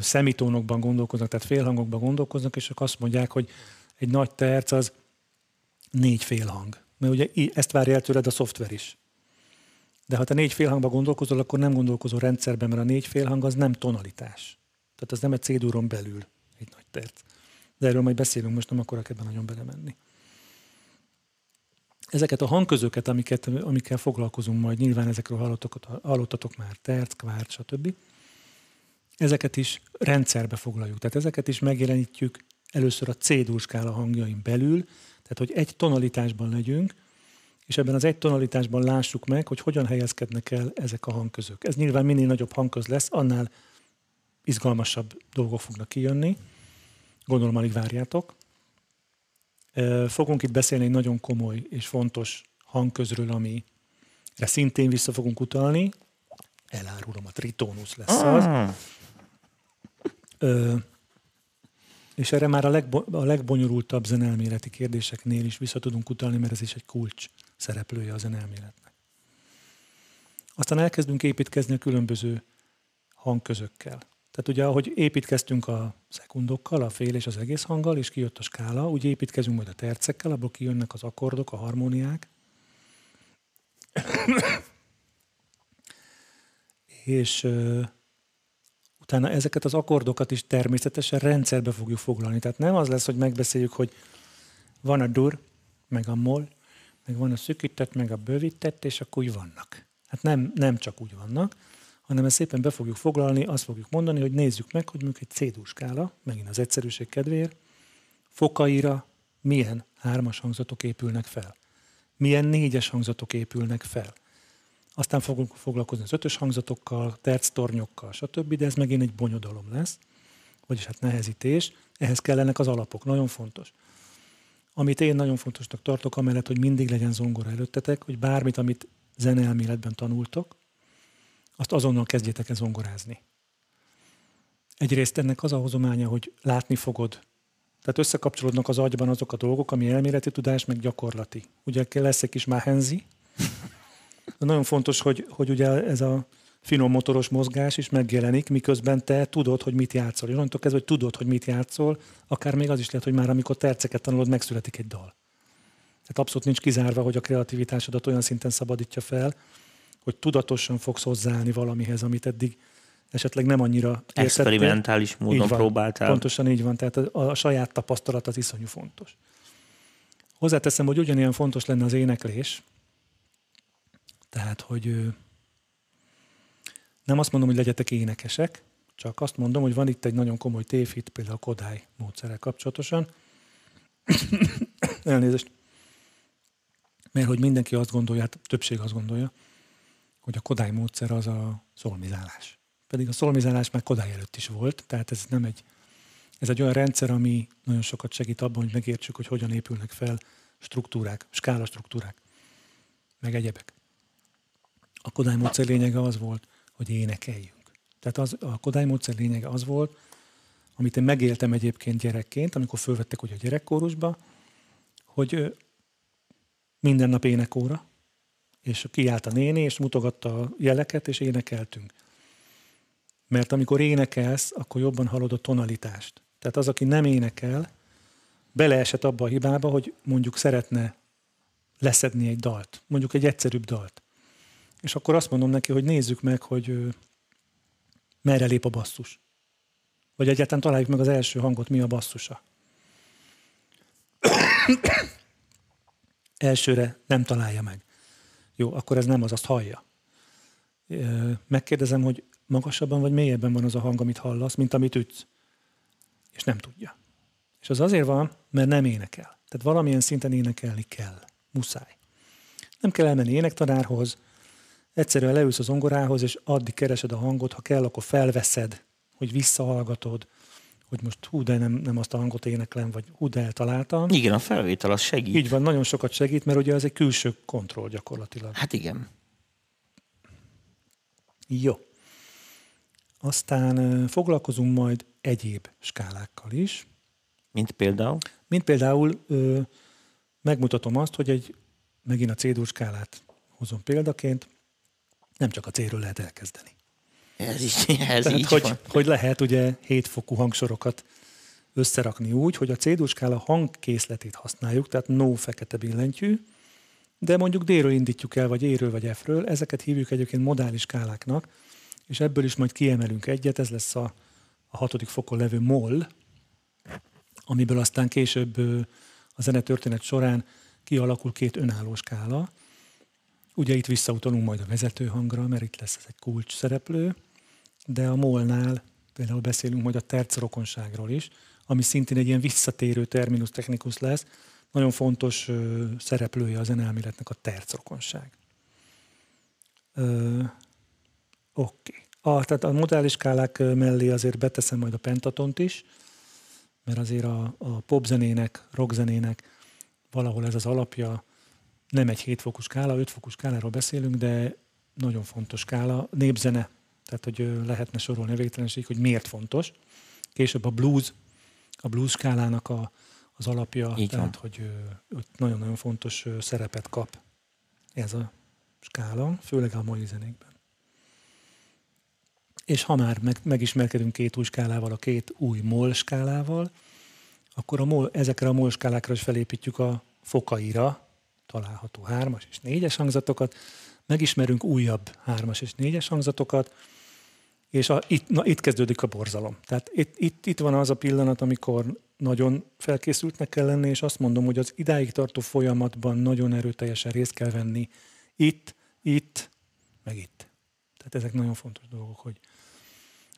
szemitónokban gondolkoznak, tehát félhangokban gondolkoznak, és akkor azt mondják, hogy egy nagy terc az négy félhang. Mert ugye ezt várja el tőled a szoftver is. De ha te négy félhangba gondolkozol, akkor nem gondolkozol rendszerben, mert a négy félhang az nem tonalitás. Tehát az nem egy c belül egy nagy terc. De erről majd beszélünk, most nem akarok ebben nagyon belemenni. Ezeket a hangközöket, amiket, amikkel foglalkozunk majd, nyilván ezekről hallottatok, hallottatok már, terc, kvárc, stb. Ezeket is rendszerbe foglaljuk. Tehát ezeket is megjelenítjük először a C-dur skála hangjain belül, tehát hogy egy tonalitásban legyünk, és ebben az egy tonalitásban lássuk meg, hogy hogyan helyezkednek el ezek a hangközök. Ez nyilván minél nagyobb hangköz lesz, annál izgalmasabb dolgok fognak kijönni. Gondolom, alig várjátok. Fogunk itt beszélni egy nagyon komoly és fontos hangközről, amire szintén vissza fogunk utalni. Elárulom, a tritónusz lesz az. Ah. Ö, és erre már a, legbo- a legbonyolultabb zenelméleti kérdéseknél is vissza tudunk utalni, mert ez is egy kulcs szereplője a zenelméletnek. Aztán elkezdünk építkezni a különböző hangközökkel. Tehát ugye, ahogy építkeztünk a szekundokkal, a fél és az egész hanggal, és kijött a skála, úgy építkezünk majd a tercekkel, abból kijönnek az akkordok, a harmóniák. és utána ezeket az akkordokat is természetesen rendszerbe fogjuk foglalni. Tehát nem az lesz, hogy megbeszéljük, hogy van a dur, meg a mol, meg van a szükített, meg a bővített, és akkor úgy vannak. Hát nem, nem csak úgy vannak, hanem ezt szépen be fogjuk foglalni, azt fogjuk mondani, hogy nézzük meg, hogy mondjuk egy c megint az egyszerűség kedvéért, fokaira milyen hármas hangzatok épülnek fel, milyen négyes hangzatok épülnek fel. Aztán fogunk foglalkozni az ötös hangzatokkal, terctornyokkal, stb., de ez megint egy bonyodalom lesz, vagyis hát nehezítés. Ehhez kellenek az alapok, nagyon fontos. Amit én nagyon fontosnak tartok, amellett, hogy mindig legyen zongora előttetek, hogy bármit, amit zeneelméletben tanultok, azt azonnal kezdjétek el zongorázni. Egyrészt ennek az a hozománya, hogy látni fogod. Tehát összekapcsolódnak az agyban azok a dolgok, ami elméleti tudás, meg gyakorlati. Ugye lesz egy kis máhenzi, nagyon fontos, hogy, hogy ugye ez a finom motoros mozgás is megjelenik, miközben te tudod, hogy mit játszol. És onnantól kezdve, hogy tudod, hogy mit játszol, akár még az is lehet, hogy már amikor terceket tanulod, megszületik egy dal. Tehát abszolút nincs kizárva, hogy a kreativitásodat olyan szinten szabadítja fel, hogy tudatosan fogsz hozzáállni valamihez, amit eddig esetleg nem annyira értettél. Experimentális módon van, próbáltál. Pontosan így van, tehát a, a saját tapasztalat az iszonyú fontos. Hozzáteszem, hogy ugyanilyen fontos lenne az éneklés, tehát, hogy nem azt mondom, hogy legyetek énekesek, csak azt mondom, hogy van itt egy nagyon komoly tévhit, például a Kodály módszerrel kapcsolatosan. Elnézést. Mert hogy mindenki azt gondolja, hát többség azt gondolja, hogy a Kodály módszer az a szolmizálás. Pedig a szolmizálás már Kodály előtt is volt, tehát ez nem egy, Ez egy olyan rendszer, ami nagyon sokat segít abban, hogy megértsük, hogy hogyan épülnek fel struktúrák, skála struktúrák, meg egyebek. A Kodály módszer lényege az volt, hogy énekeljünk. Tehát az, a Kodály módszer lényege az volt, amit én megéltem egyébként gyerekként, amikor fölvettek ugye a gyerekkórusba, hogy minden nap énekóra, és kiállt a néni, és mutogatta a jeleket, és énekeltünk. Mert amikor énekelsz, akkor jobban hallod a tonalitást. Tehát az, aki nem énekel, beleesett abba a hibába, hogy mondjuk szeretne leszedni egy dalt, mondjuk egy egyszerűbb dalt. És akkor azt mondom neki, hogy nézzük meg, hogy merre lép a basszus. Vagy egyáltalán találjuk meg az első hangot, mi a basszusa. Elsőre nem találja meg. Jó, akkor ez nem az, azt hallja. Megkérdezem, hogy magasabban vagy mélyebben van az a hang, amit hallasz, mint amit ütsz. És nem tudja. És az azért van, mert nem énekel. Tehát valamilyen szinten énekelni kell. Muszáj. Nem kell elmenni énektanárhoz, egyszerűen leülsz az zongorához, és addig keresed a hangot, ha kell, akkor felveszed, hogy visszahallgatod, hogy most hú, de nem, nem azt a hangot éneklem, vagy hú, de eltaláltam. Igen, a felvétel az segít. Így van, nagyon sokat segít, mert ugye ez egy külső kontroll gyakorlatilag. Hát igen. Jó. Aztán foglalkozunk majd egyéb skálákkal is. Mint például? Mint például ö, megmutatom azt, hogy egy, megint a C-dur skálát hozom példaként, nem csak a C-ről lehet elkezdeni. Ez is, ez Tehát, így hogy, van. hogy lehet ugye hétfokú hangsorokat összerakni úgy, hogy a C-dur skála hangkészletét használjuk, tehát no fekete billentyű, de mondjuk D-ről indítjuk el, vagy E-ről, vagy F-ről, ezeket hívjuk egyébként modális skáláknak, és ebből is majd kiemelünk egyet, ez lesz a, a hatodik fokon levő moll, amiből aztán később a zenetörténet során kialakul két önálló skála. Ugye itt visszautalunk majd a vezető hangra, mert itt lesz ez egy kulcs szereplő, de a molnál például beszélünk majd a terc rokonságról is, ami szintén egy ilyen visszatérő terminus technikus lesz. Nagyon fontos ö, szereplője a zenelméletnek a terc rokonság. Oké. Okay. Tehát a modális skálák mellé azért beteszem majd a pentatont is, mert azért a, a popzenének, rockzenének valahol ez az alapja, nem egy hétfokú skála, ötfokú skáláról beszélünk, de nagyon fontos skála, népzene, tehát hogy lehetne sorolni a végtelenség, hogy miért fontos. Később a blues, a blues skálának a, az alapja, Így tehát van. hogy ott nagyon-nagyon fontos szerepet kap ez a skála, főleg a mai zenékben. És ha már meg, megismerkedünk két új skálával, a két új moll skálával, akkor a mol, ezekre a moll skálákra is felépítjük a fokaira található hármas és négyes hangzatokat, megismerünk újabb hármas és négyes hangzatokat, és a, itt, na, itt kezdődik a borzalom. Tehát itt, itt, itt van az a pillanat, amikor nagyon felkészültnek kell lenni, és azt mondom, hogy az idáig tartó folyamatban nagyon erőteljesen részt kell venni. Itt, itt, meg itt. Tehát ezek nagyon fontos dolgok, hogy,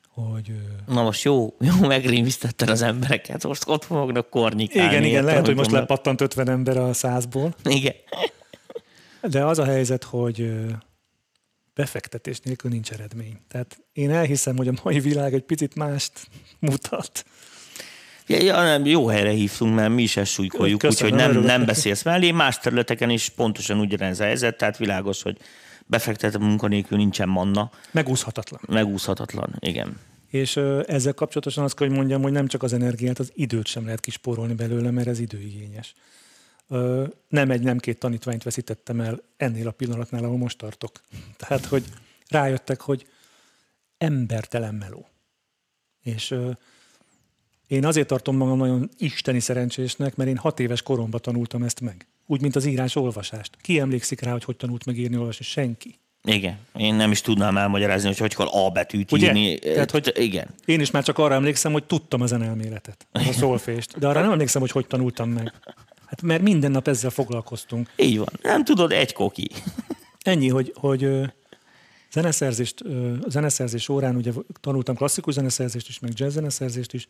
hogy Na most jó, jó megrémisztetted az embereket, most ott fognak kornyikálni. igen, igen, lehet, hogy most lepattant 50 ember a százból, Igen. De az a helyzet, hogy befektetés nélkül nincs eredmény. Tehát én elhiszem, hogy a mai világ egy picit mást mutat. Ja, ja, nem, jó helyre hívtunk, mert mi is ezt súlykoljuk, úgyhogy nem, örülök nem beszélsz mellé. Más területeken is pontosan ugyanez a helyzet, tehát világos, hogy befektetett munkanélkül nincsen manna, Megúszhatatlan. megúszhatatlan. Igen. És ö, ezzel kapcsolatosan azt kell, hogy mondjam, hogy nem csak az energiát, az időt sem lehet kispórolni belőle, mert ez időigényes. Nem egy, nem két tanítványt veszítettem el ennél a pillanatnál, ahol most tartok. Tehát, hogy rájöttek, hogy embertelen meló. És ö, én azért tartom magam nagyon isteni szerencsésnek, mert én hat éves koromban tanultam ezt meg. Úgy, mint az írás-olvasást. Ki emlékszik rá, hogy hogy tanult meg írni, olvasni? Senki. Igen. Én nem is tudnám elmagyarázni, hogy hogy kell A betűt Ugye? írni. Tehát, hogy- Igen. Én is már csak arra emlékszem, hogy tudtam a zenelméletet, a szolfést, de arra nem emlékszem, hogy hogy tanultam meg. Hát mert minden nap ezzel foglalkoztunk. Így van. Nem tudod, egy koki. Ennyi, hogy, hogy zeneszerzést, zeneszerzés órán ugye tanultam klasszikus zeneszerzést is, meg jazz zeneszerzést is,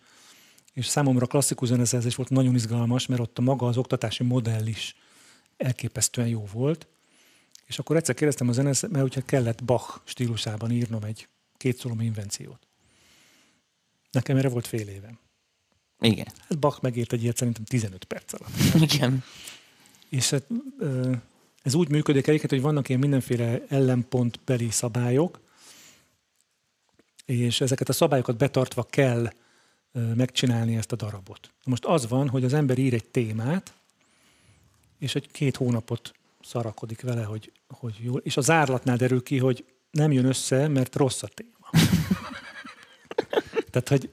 és számomra klasszikus zeneszerzés volt nagyon izgalmas, mert ott a maga az oktatási modell is elképesztően jó volt. És akkor egyszer kérdeztem a zeneszerzést, mert ugye kellett Bach stílusában írnom egy kétszólom invenciót. Nekem erre volt fél évem. Igen. Hát Bach megért egy ilyet szerintem 15 perc alatt. Igen. És hát, ez úgy működik egyébként, hogy vannak ilyen mindenféle ellenpontbeli szabályok, és ezeket a szabályokat betartva kell megcsinálni ezt a darabot. Most az van, hogy az ember ír egy témát, és egy két hónapot szarakodik vele, hogy, hogy jó. És a zárlatnál derül ki, hogy nem jön össze, mert rossz a téma. Tehát, hogy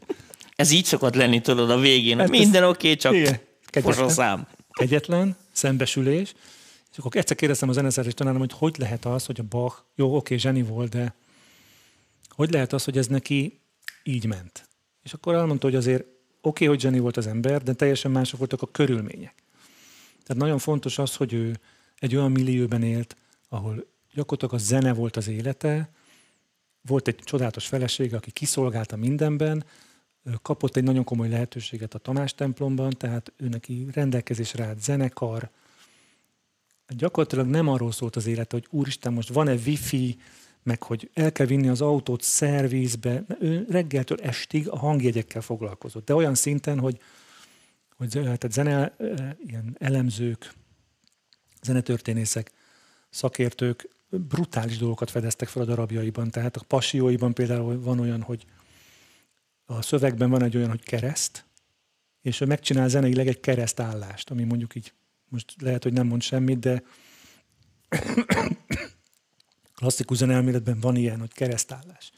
Ez így szokott lenni, tudod, a végén. Hát Minden oké, okay, csak Igen. Kegyetlen. szám. kegyetlen, szembesülés, és akkor egyszer kérdeztem a zeneszerzés tanárom, hogy hogy lehet az, hogy a Bach, jó, oké, zseni volt, de hogy lehet az, hogy ez neki így ment? És akkor elmondta, hogy azért oké, hogy zseni volt az ember, de teljesen mások voltak a körülmények. Tehát nagyon fontos az, hogy ő egy olyan millióben élt, ahol gyakorlatilag a zene volt az élete, volt egy csodálatos felesége, aki kiszolgálta mindenben, kapott egy nagyon komoly lehetőséget a Tamás templomban, tehát ő neki rendelkezésre állt zenekar. Gyakorlatilag nem arról szólt az élete, hogy úristen, most van-e wifi, meg hogy el kell vinni az autót szervizbe. Ő reggeltől estig a hangjegyekkel foglalkozott. De olyan szinten, hogy, hogy tehát zene, ilyen elemzők, zenetörténészek, szakértők brutális dolgokat fedeztek fel a darabjaiban. Tehát a pasióiban például van olyan, hogy a szövegben van egy olyan, hogy kereszt, és ő megcsinál zeneileg egy keresztállást, ami mondjuk így, most lehet, hogy nem mond semmit, de klasszikus zenelméletben van ilyen, hogy keresztállás.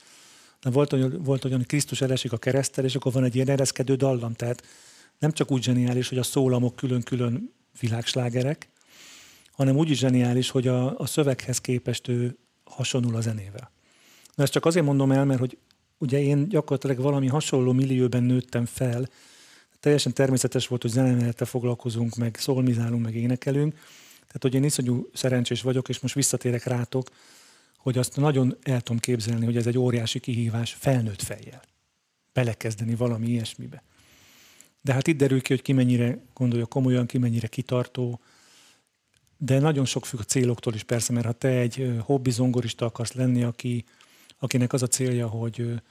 De volt olyan, volt olyan, hogy Krisztus elesik a keresztel, és akkor van egy ilyen ereszkedő dallam, tehát nem csak úgy zseniális, hogy a szólamok külön-külön világslágerek, hanem úgy is zseniális, hogy a, a szöveghez képest ő hasonul a zenével. Na ezt csak azért mondom el, mert hogy ugye én gyakorlatilag valami hasonló millióben nőttem fel, teljesen természetes volt, hogy zenemelettel foglalkozunk, meg szolmizálunk, meg énekelünk. Tehát, hogy én iszonyú szerencsés vagyok, és most visszatérek rátok, hogy azt nagyon el tudom képzelni, hogy ez egy óriási kihívás felnőtt fejjel. Belekezdeni valami ilyesmibe. De hát itt derül ki, hogy ki mennyire gondolja komolyan, ki mennyire kitartó, de nagyon sok függ a céloktól is persze, mert ha te egy hobbi zongorista akarsz lenni, aki, akinek az a célja, hogy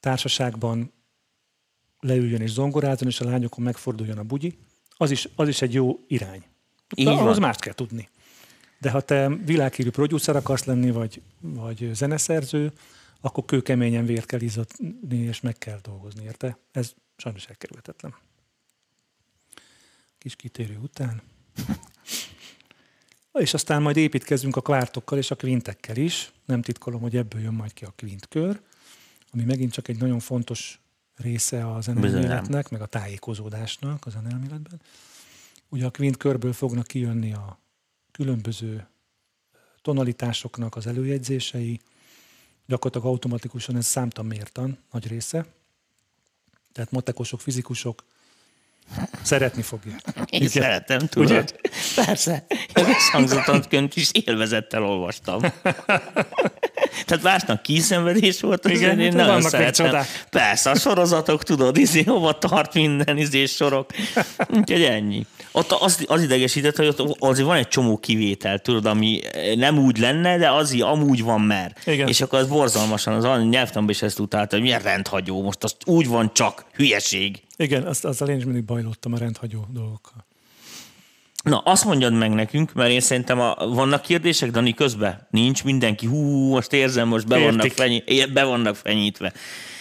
társaságban leüljön és zongorázzon, és a lányokon megforduljon a bugyi, az is, az is egy jó irány. Így ahhoz van. mást kell tudni. De ha te világhírű producer akarsz lenni, vagy, vagy zeneszerző, akkor kőkeményen vért kell izzadni, és meg kell dolgozni, érte? Ez sajnos elkerülhetetlen. Kis kitérő után. És aztán majd építkezzünk a kvártokkal és a kvintekkel is. Nem titkolom, hogy ebből jön majd ki a kvintkör, ami megint csak egy nagyon fontos része a zenelméletnek, meg a tájékozódásnak a zenelméletben. Ugye a kvintkörből fognak kijönni a különböző tonalitásoknak az előjegyzései, gyakorlatilag automatikusan ez számtan mértan, nagy része. Tehát matekosok, fizikusok szeretni fogják. Én Igen. szeretem, tudod. Ugye? Persze. Én visszhangzottan könyvet is élvezettel olvastam. Tehát másnak kínszenvedés volt, az Igen, én hát nagyon vannak még szeretem. csodák. Persze, a sorozatok, tudod, izé, hova tart minden izé sorok. Úgyhogy ennyi. Ott az, az idegesített, hogy ott azért van egy csomó kivétel, tudod, ami nem úgy lenne, de az amúgy van mer. Igen. És akkor az borzalmasan, az a nyelvtanban is ezt utálta, hogy milyen rendhagyó, most az úgy van csak, hülyeség. Igen, azt, azzal én is mindig bajlottam a rendhagyó dolgokkal. Na, azt mondjad meg nekünk, mert én szerintem a, vannak kérdések, Dani, közben? Nincs mindenki, hú, most érzem, most be, vannak, é- be vannak fenyítve.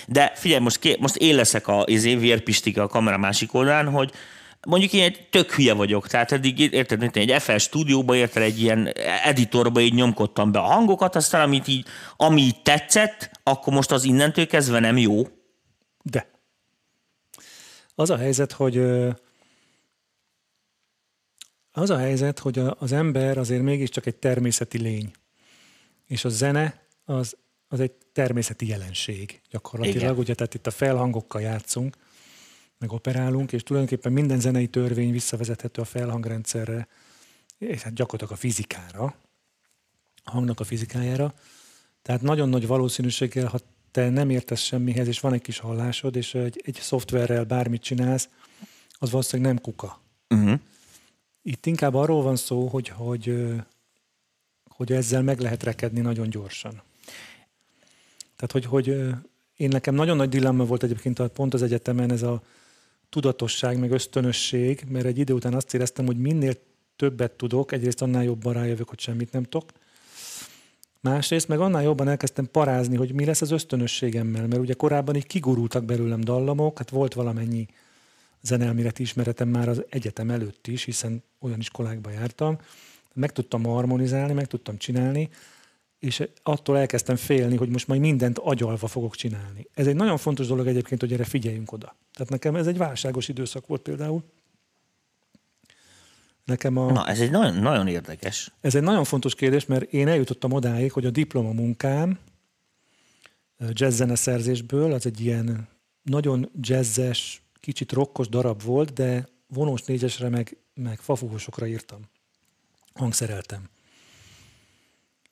De figyelj, most, ké, most én leszek a izé, vérpistike a kamera másik oldalán, hogy mondjuk én egy tök hülye vagyok, tehát eddig érted, mint egy FL stúdióba, érted, egy ilyen editorba így nyomkodtam be a hangokat, aztán amit így, ami így tetszett, akkor most az innentől kezdve nem jó. De az a helyzet, hogy az a helyzet, hogy a- az ember azért mégiscsak egy természeti lény. És a zene az, az egy természeti jelenség gyakorlatilag. Igen. Ugye, tehát itt a felhangokkal játszunk, meg operálunk, és tulajdonképpen minden zenei törvény visszavezethető a felhangrendszerre, és hát gyakorlatilag a fizikára, a hangnak a fizikájára. Tehát nagyon nagy valószínűséggel, ha te nem értesz semmihez, és van egy kis hallásod, és egy, egy szoftverrel bármit csinálsz, az valószínűleg nem kuka. Uh-huh. Itt inkább arról van szó, hogy, hogy, hogy ezzel meg lehet rekedni nagyon gyorsan. Tehát, hogy, hogy én nekem nagyon nagy dilemma volt egyébként a- pont az egyetemen ez a tudatosság, meg ösztönösség, mert egy idő után azt éreztem, hogy minél többet tudok, egyrészt annál jobban rájövök, hogy semmit nem tudok. Másrészt meg annál jobban elkezdtem parázni, hogy mi lesz az ösztönösségemmel, mert ugye korábban így kigurultak belőlem dallamok, hát volt valamennyi zenelméleti ismeretem már az egyetem előtt is, hiszen olyan iskolákba jártam, meg tudtam harmonizálni, meg tudtam csinálni, és attól elkezdtem félni, hogy most majd mindent agyalva fogok csinálni. Ez egy nagyon fontos dolog egyébként, hogy erre figyeljünk oda. Tehát nekem ez egy válságos időszak volt például. Nekem a, Na, ez egy nagyon, nagyon érdekes. Ez egy nagyon fontos kérdés, mert én eljutottam odáig, hogy a diplomamunkám jazzzeneszerzésből, az egy ilyen nagyon jazzes, kicsit rokkos darab volt, de vonós négyesre meg, meg fafúvósokra írtam. Hangszereltem.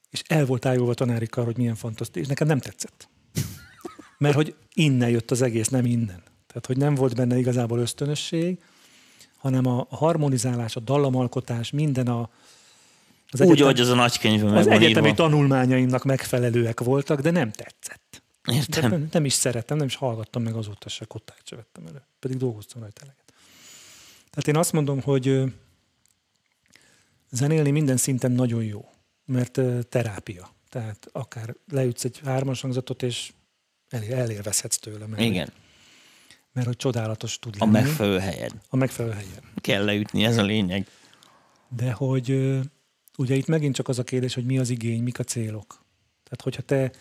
És el volt ájulva tanári kar, hogy milyen fantasztikus, és nekem nem tetszett. Mert hogy innen jött az egész, nem innen. Tehát, hogy nem volt benne igazából ösztönösség, hanem a harmonizálás, a dallamalkotás, minden a, az Úgy, egyetem, hogy az a nagykönyvben Az egyetemi írva. tanulmányaimnak megfelelőek voltak, de nem tetszett. Értem. Nem, nem is szerettem, nem is hallgattam meg azóta se, kottájt se vettem elő. Pedig dolgoztam rajta eleget. Tehát én azt mondom, hogy zenélni minden szinten nagyon jó, mert terápia. Tehát akár leütsz egy hármas hangzatot, és elélvezhetsz tőle. Mert Igen mert hogy csodálatos tud lenni. A megfelelő helyen. A megfelelő helyen. Kell leütni, ez a lényeg. De hogy ugye itt megint csak az a kérdés, hogy mi az igény, mik a célok. Tehát hogyha te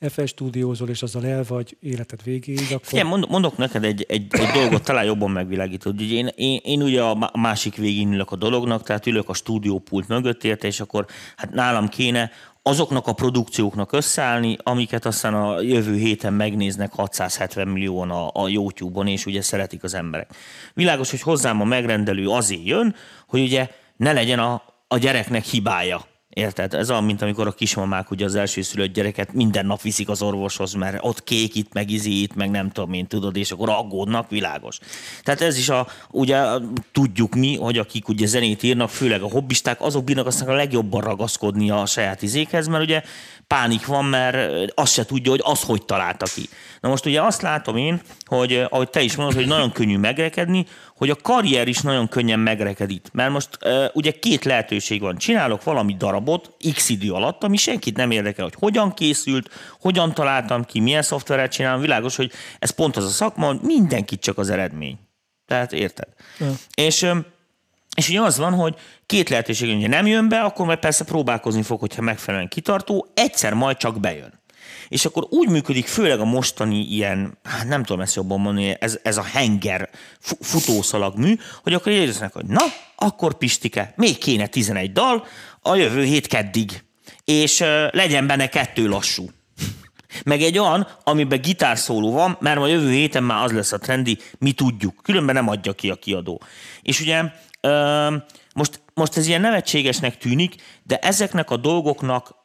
FL stúdiózol, és azzal el vagy életed végéig, akkor... Igen, mondok, mondok neked egy, egy, egy dolgot, talán jobban megvilágítod. Ugye én, én, én ugye a másik végén ülök a dolognak, tehát ülök a stúdiópult mögött érte, és akkor hát nálam kéne azoknak a produkcióknak összeállni, amiket aztán a jövő héten megnéznek 670 millióan a, a YouTube-on, és ugye szeretik az emberek. Világos, hogy hozzám a megrendelő azért jön, hogy ugye ne legyen a, a gyereknek hibája. Érted? Ez olyan, mint amikor a kismamák ugye az első szülött gyereket minden nap viszik az orvoshoz, mert ott kék itt, meg izi itt, meg nem tudom én, tudod, és akkor aggódnak, világos. Tehát ez is a, ugye tudjuk mi, hogy akik ugye zenét írnak, főleg a hobbisták, azok bírnak aztán a legjobban ragaszkodni a saját izékhez, mert ugye pánik van, mert azt se tudja, hogy az hogy találta ki. Na most ugye azt látom én, hogy ahogy te is mondod, hogy nagyon könnyű megrekedni, hogy a karrier is nagyon könnyen megrekedik. Mert most ugye két lehetőség van. Csinálok valami darabot x idő alatt, ami senkit nem érdekel, hogy hogyan készült, hogyan találtam ki, milyen szoftveret csinálom. Világos, hogy ez pont az a szakma, hogy mindenkit csak az eredmény. Tehát érted? Ja. És és ugye az van, hogy két lehetőség, hogy nem jön be, akkor majd persze próbálkozni fog, hogyha megfelelően kitartó, egyszer majd csak bejön. És akkor úgy működik főleg a mostani ilyen, hát nem tudom ezt jobban mondani, ez, ez a henger futószalag mű, hogy akkor éreznek, hogy na, akkor Pistike, még kéne 11 dal, a jövő hét keddig, és uh, legyen benne kettő lassú. Meg egy olyan, amiben gitárszóló van, mert a jövő héten már az lesz a trendi, mi tudjuk. Különben nem adja ki a kiadó. És ugye most, most ez ilyen nevetségesnek tűnik, de ezeknek a dolgoknak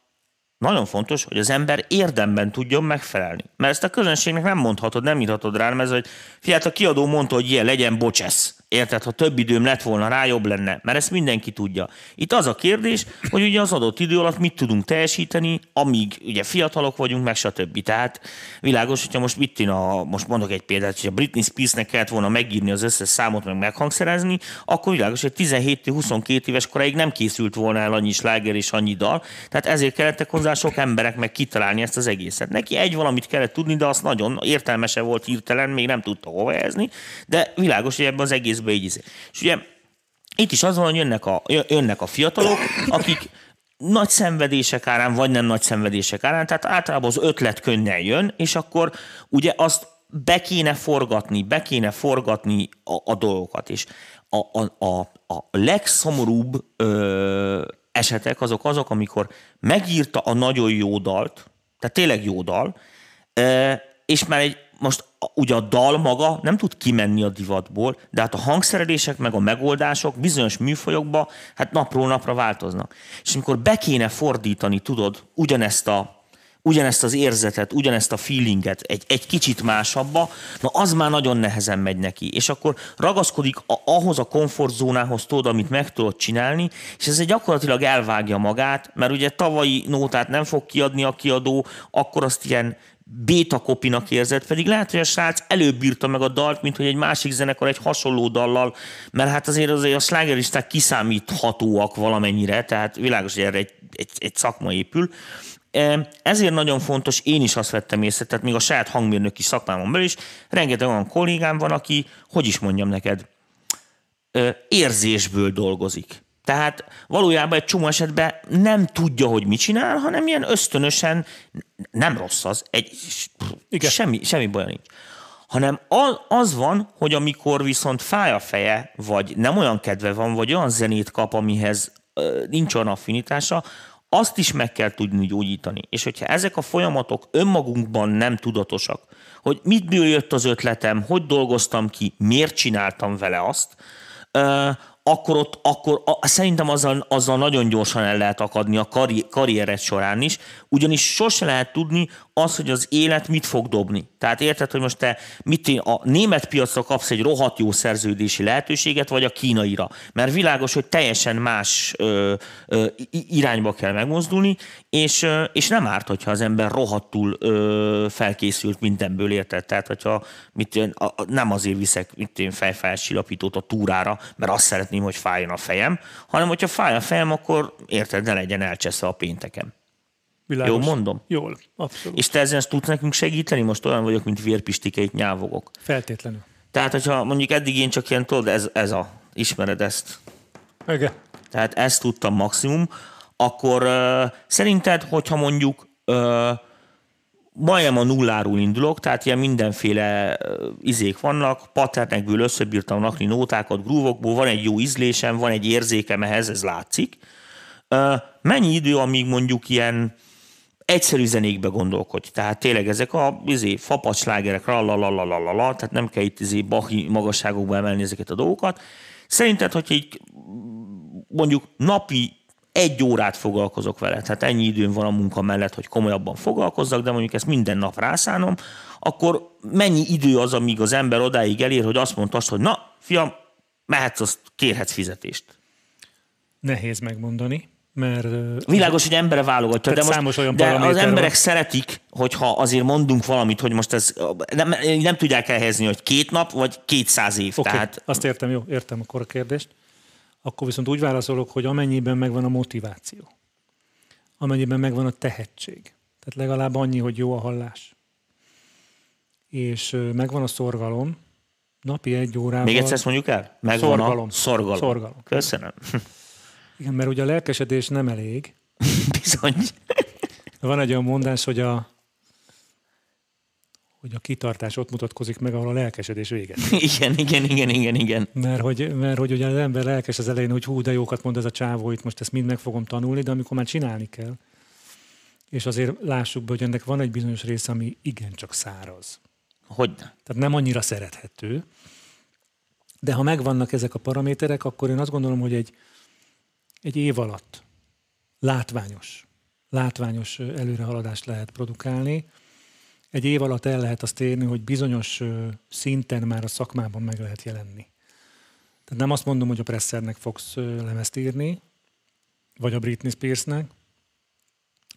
nagyon fontos, hogy az ember érdemben tudjon megfelelni. Mert ezt a közönségnek nem mondhatod, nem írhatod rá, mert ez, hogy fiát a kiadó mondta, hogy ilyen legyen, bocsesz. Érted, ha több időm lett volna rá, jobb lenne, mert ezt mindenki tudja. Itt az a kérdés, hogy ugye az adott idő alatt mit tudunk teljesíteni, amíg ugye fiatalok vagyunk, meg stb. Tehát világos, hogyha most mit a, most mondok egy példát, hogy a Britney Spearsnek kellett volna megírni az összes számot, meg meghangszerezni, akkor világos, hogy 17-22 éves koráig nem készült volna el annyi sláger és annyi dal, tehát ezért kellettek hozzá sok emberek meg kitalálni ezt az egészet. Neki egy valamit kellett tudni, de azt nagyon értelmese volt hirtelen, még nem tudta hova helyezni, de világos, hogy ebben az egész közben így izé. És ugye itt is az van, hogy jönnek a, jönnek a fiatalok, akik nagy szenvedések árán, vagy nem nagy szenvedések árán, tehát általában az ötlet könnyen jön, és akkor ugye azt be kéne forgatni, be kéne forgatni a, a dolgokat, és a, a, a, a legszomorúbb ö, esetek azok azok, amikor megírta a nagyon jó dalt, tehát tényleg jó dal, ö, és már egy most ugye a dal maga nem tud kimenni a divatból, de hát a hangszerelések meg a megoldások bizonyos műfajokba hát napról napra változnak. És amikor be kéne fordítani, tudod, ugyanezt a ugyanezt az érzetet, ugyanezt a feelinget egy, egy kicsit másabba, na az már nagyon nehezen megy neki. És akkor ragaszkodik a, ahhoz a komfortzónához, tudod, amit meg tudod csinálni, és ez egy gyakorlatilag elvágja magát, mert ugye tavalyi nótát nem fog kiadni a kiadó, akkor azt ilyen béta kopinak érzed, pedig lehet, hogy a srác előbb bírta meg a dalt, mint hogy egy másik zenekar egy hasonló dallal, mert hát azért, azért a slágeristák kiszámíthatóak valamennyire, tehát világos, hogy erre egy, egy, egy szakma épül. Ezért nagyon fontos, én is azt vettem észre, tehát még a saját hangmérnöki szakmámon belül is, rengeteg olyan kollégám van, aki, hogy is mondjam neked, érzésből dolgozik. Tehát valójában egy csomó esetben nem tudja, hogy mit csinál, hanem ilyen ösztönösen, nem rossz az, egy, Igen. Semmi, semmi baj nincs. Hanem az van, hogy amikor viszont fáj a feje, vagy nem olyan kedve van, vagy olyan zenét kap, amihez nincs olyan affinitása, azt is meg kell tudni gyógyítani. És hogyha ezek a folyamatok önmagunkban nem tudatosak, hogy mit jött az ötletem, hogy dolgoztam ki, miért csináltam vele azt, akkor ott, akkor a, szerintem azzal, azzal nagyon gyorsan el lehet akadni a karri, karriered során is, ugyanis sose lehet tudni az, hogy az élet mit fog dobni. Tehát érted, hogy most te mit a német piacra kapsz egy rohadt jó szerződési lehetőséget, vagy a kínaira. Mert világos, hogy teljesen más ö, ö, irányba kell megmozdulni, és, ö, és nem árt, hogyha az ember rohadtul ö, felkészült mindenből, érted? Tehát, hogyha mit én, a, nem azért viszek mit én fejfelsillapítót a túrára, mert azt szeretném, hogy fájjon a fejem, hanem hogyha fáj a fejem, akkor érted, ne legyen elcseszve a péntekem. Világos. Jó mondom? Jól, abszolút. És te ezen tudsz nekünk segíteni? Most olyan vagyok, mint vérpistikeit nyávogok. Feltétlenül. Tehát, hogyha mondjuk eddig én csak ilyen, tudod, ez, ez a, ismered ezt. Igen. Tehát ezt tudtam maximum, akkor uh, szerinted, hogyha mondjuk uh, majdnem a nulláról indulok, tehát ilyen mindenféle izék vannak, patternekből összebírtam nakni nótákat, grúvokból, van egy jó ízlésem, van egy érzékem ehhez, ez látszik. Mennyi idő, amíg mondjuk ilyen egyszerű zenékbe gondolkodj. Tehát tényleg ezek a izé, fapacslágerek, la, tehát nem kell itt izé, bahi magasságokba emelni ezeket a dolgokat. Szerinted, hogy így mondjuk napi egy órát foglalkozok vele, tehát ennyi időm van a munka mellett, hogy komolyabban foglalkozzak, de mondjuk ezt minden nap rászánom, akkor mennyi idő az, amíg az ember odáig elér, hogy azt mondta hogy na, fiam, mehetsz, azt kérhetsz fizetést? Nehéz megmondani mert... Világos, hogy embere válogatja, de, most, olyan de az emberek van. szeretik, hogyha azért mondunk valamit, hogy most ez nem, nem tudják elhelyezni, hogy két nap, vagy kétszáz év. Okay, tehát... azt értem, jó, értem akkor a kérdést. Akkor viszont úgy válaszolok, hogy amennyiben megvan a motiváció, amennyiben megvan a tehetség, tehát legalább annyi, hogy jó a hallás, és megvan a szorgalom, napi egy órával... Még egyszer ezt mondjuk el? Megvan szorgalom. a szorgalom. szorgalom. Köszönöm. Igen, mert ugye a lelkesedés nem elég. Bizony. Van egy olyan mondás, hogy a, hogy a kitartás ott mutatkozik meg, ahol a lelkesedés véget. Igen, igen, igen, igen, igen. Mert hogy, mert hogy ugye az ember lelkes az elején, hogy hú, de jókat mond ez a csávó, itt most ezt mind meg fogom tanulni, de amikor már csinálni kell, és azért lássuk be, hogy ennek van egy bizonyos része, ami igencsak száraz. Hogy? Tehát nem annyira szerethető, de ha megvannak ezek a paraméterek, akkor én azt gondolom, hogy egy, egy év alatt látványos, látványos előrehaladást lehet produkálni. Egy év alatt el lehet azt érni, hogy bizonyos szinten már a szakmában meg lehet jelenni. Tehát nem azt mondom, hogy a Pressernek fogsz lemezt írni, vagy a Britney Spearsnek,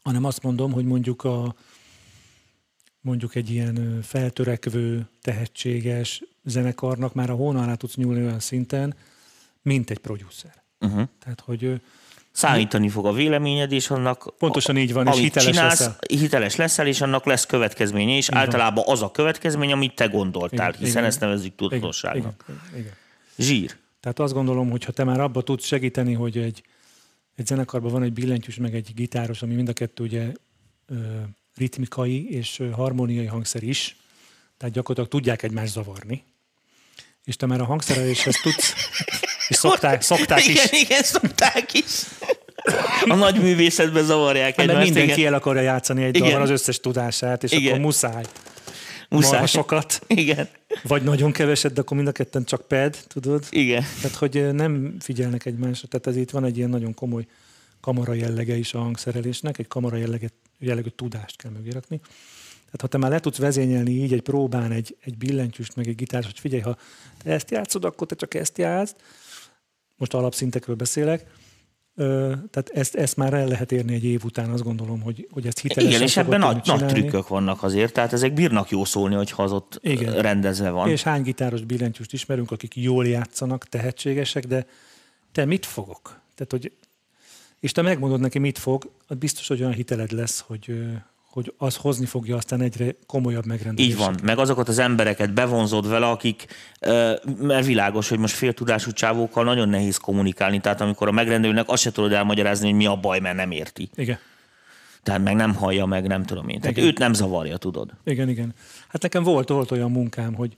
hanem azt mondom, hogy mondjuk a mondjuk egy ilyen feltörekvő, tehetséges zenekarnak már a hóna alá tudsz nyúlni olyan szinten, mint egy producer. Uh-huh. Tehát, hogy Számítani fog a véleményed, és annak Pontosan így van, és hiteles csinálsz, leszel. hiteles leszel, és annak lesz következménye, és így általában van. az a következmény, amit te gondoltál, igen, hiszen igen. ezt nevezzük tudatosságnak. Igen, igen, igen. Zsír. Tehát azt gondolom, hogy ha te már abba tudsz segíteni, hogy egy, egy zenekarban van egy billentyűs, meg egy gitáros, ami mind a kettő ugye ö, ritmikai és harmóniai hangszer is, tehát gyakorlatilag tudják egymást zavarni, és te már a hangszereléshez tudsz, és szokták, szokták igen, is. Igen, szokták is. A nagy művészetben zavarják egymást. Mert mindenki igen. el akarja játszani egy dalban az összes tudását, és igen. akkor muszáj. Muszáj. sokat. Igen. Vagy nagyon keveset, de akkor mind a ketten csak ped, tudod? Igen. Tehát, hogy nem figyelnek egymásra. Tehát ez itt van egy ilyen nagyon komoly kamara jellege is a hangszerelésnek, egy kamara jellege, jellegű tudást kell mögérakni. Tehát ha te már le tudsz vezényelni így egy próbán egy, egy billentyűst, meg egy gitárt, hogy figyelj, ha te ezt játszod, akkor te csak ezt játszd, most alapszintekről beszélek, tehát ezt, ezt már el lehet érni egy év után, azt gondolom, hogy, hogy ezt hitelesen Igen, és ebben nagy, nagy trükkök vannak azért, tehát ezek bírnak jó szólni, hogyha az ott Igen. Rendezve van. És hány gitáros billentyűst ismerünk, akik jól játszanak, tehetségesek, de te mit fogok? Tehát, hogy, és te megmondod neki, mit fog, az biztos, hogy olyan hiteled lesz, hogy, hogy az hozni fogja aztán egyre komolyabb megrendelést. Így van, meg azokat az embereket bevonzod vele, akik, mert világos, hogy most féltudású csávókkal nagyon nehéz kommunikálni, tehát amikor a megrendelőnek azt se tudod elmagyarázni, hogy mi a baj, mert nem érti. Igen. Tehát meg nem hallja, meg nem tudom én. Tehát Igen. őt nem zavarja, tudod. Igen, igen. Hát nekem volt, volt olyan munkám, hogy,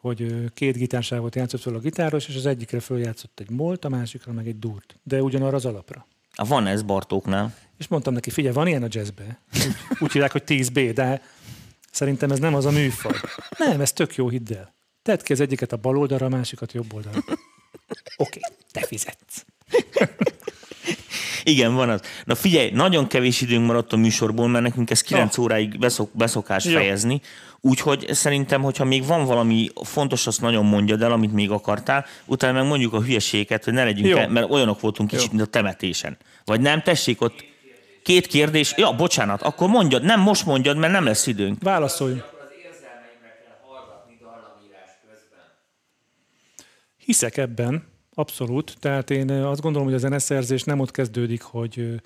hogy két gitársávot játszott fel a gitáros, és az egyikre följátszott egy molt, a másikra meg egy durt. De ugyanarra az alapra. Ah, Van ez Bartóknál. És mondtam neki, figyelj, van ilyen a jazzbe. Úgy, úgy hívják, hogy 10B, de szerintem ez nem az a műfaj. Nem, ez tök jó, hidd el. Tedd ki az egyiket a bal oldalra, a másikat jobb oldalra. Oké, te fizetsz. Igen, van az. Na figyelj, nagyon kevés időnk maradt a műsorból, mert nekünk ez 9 Ja. óráig beszok, beszokás Jó. fejezni. Úgyhogy szerintem, hogyha még van valami fontos, azt nagyon mondjad el, amit még akartál, utána meg mondjuk a hülyeséget, hogy ne legyünk, Jó. el, mert olyanok voltunk kicsit, Jó. mint a temetésen. Vagy nem, tessék ott két kérdés. Ja, bocsánat, akkor mondjad, nem most mondjad, mert nem lesz időnk. Válaszolj. Hiszek ebben, abszolút. Tehát én azt gondolom, hogy a zeneszerzés nem ott kezdődik, hogy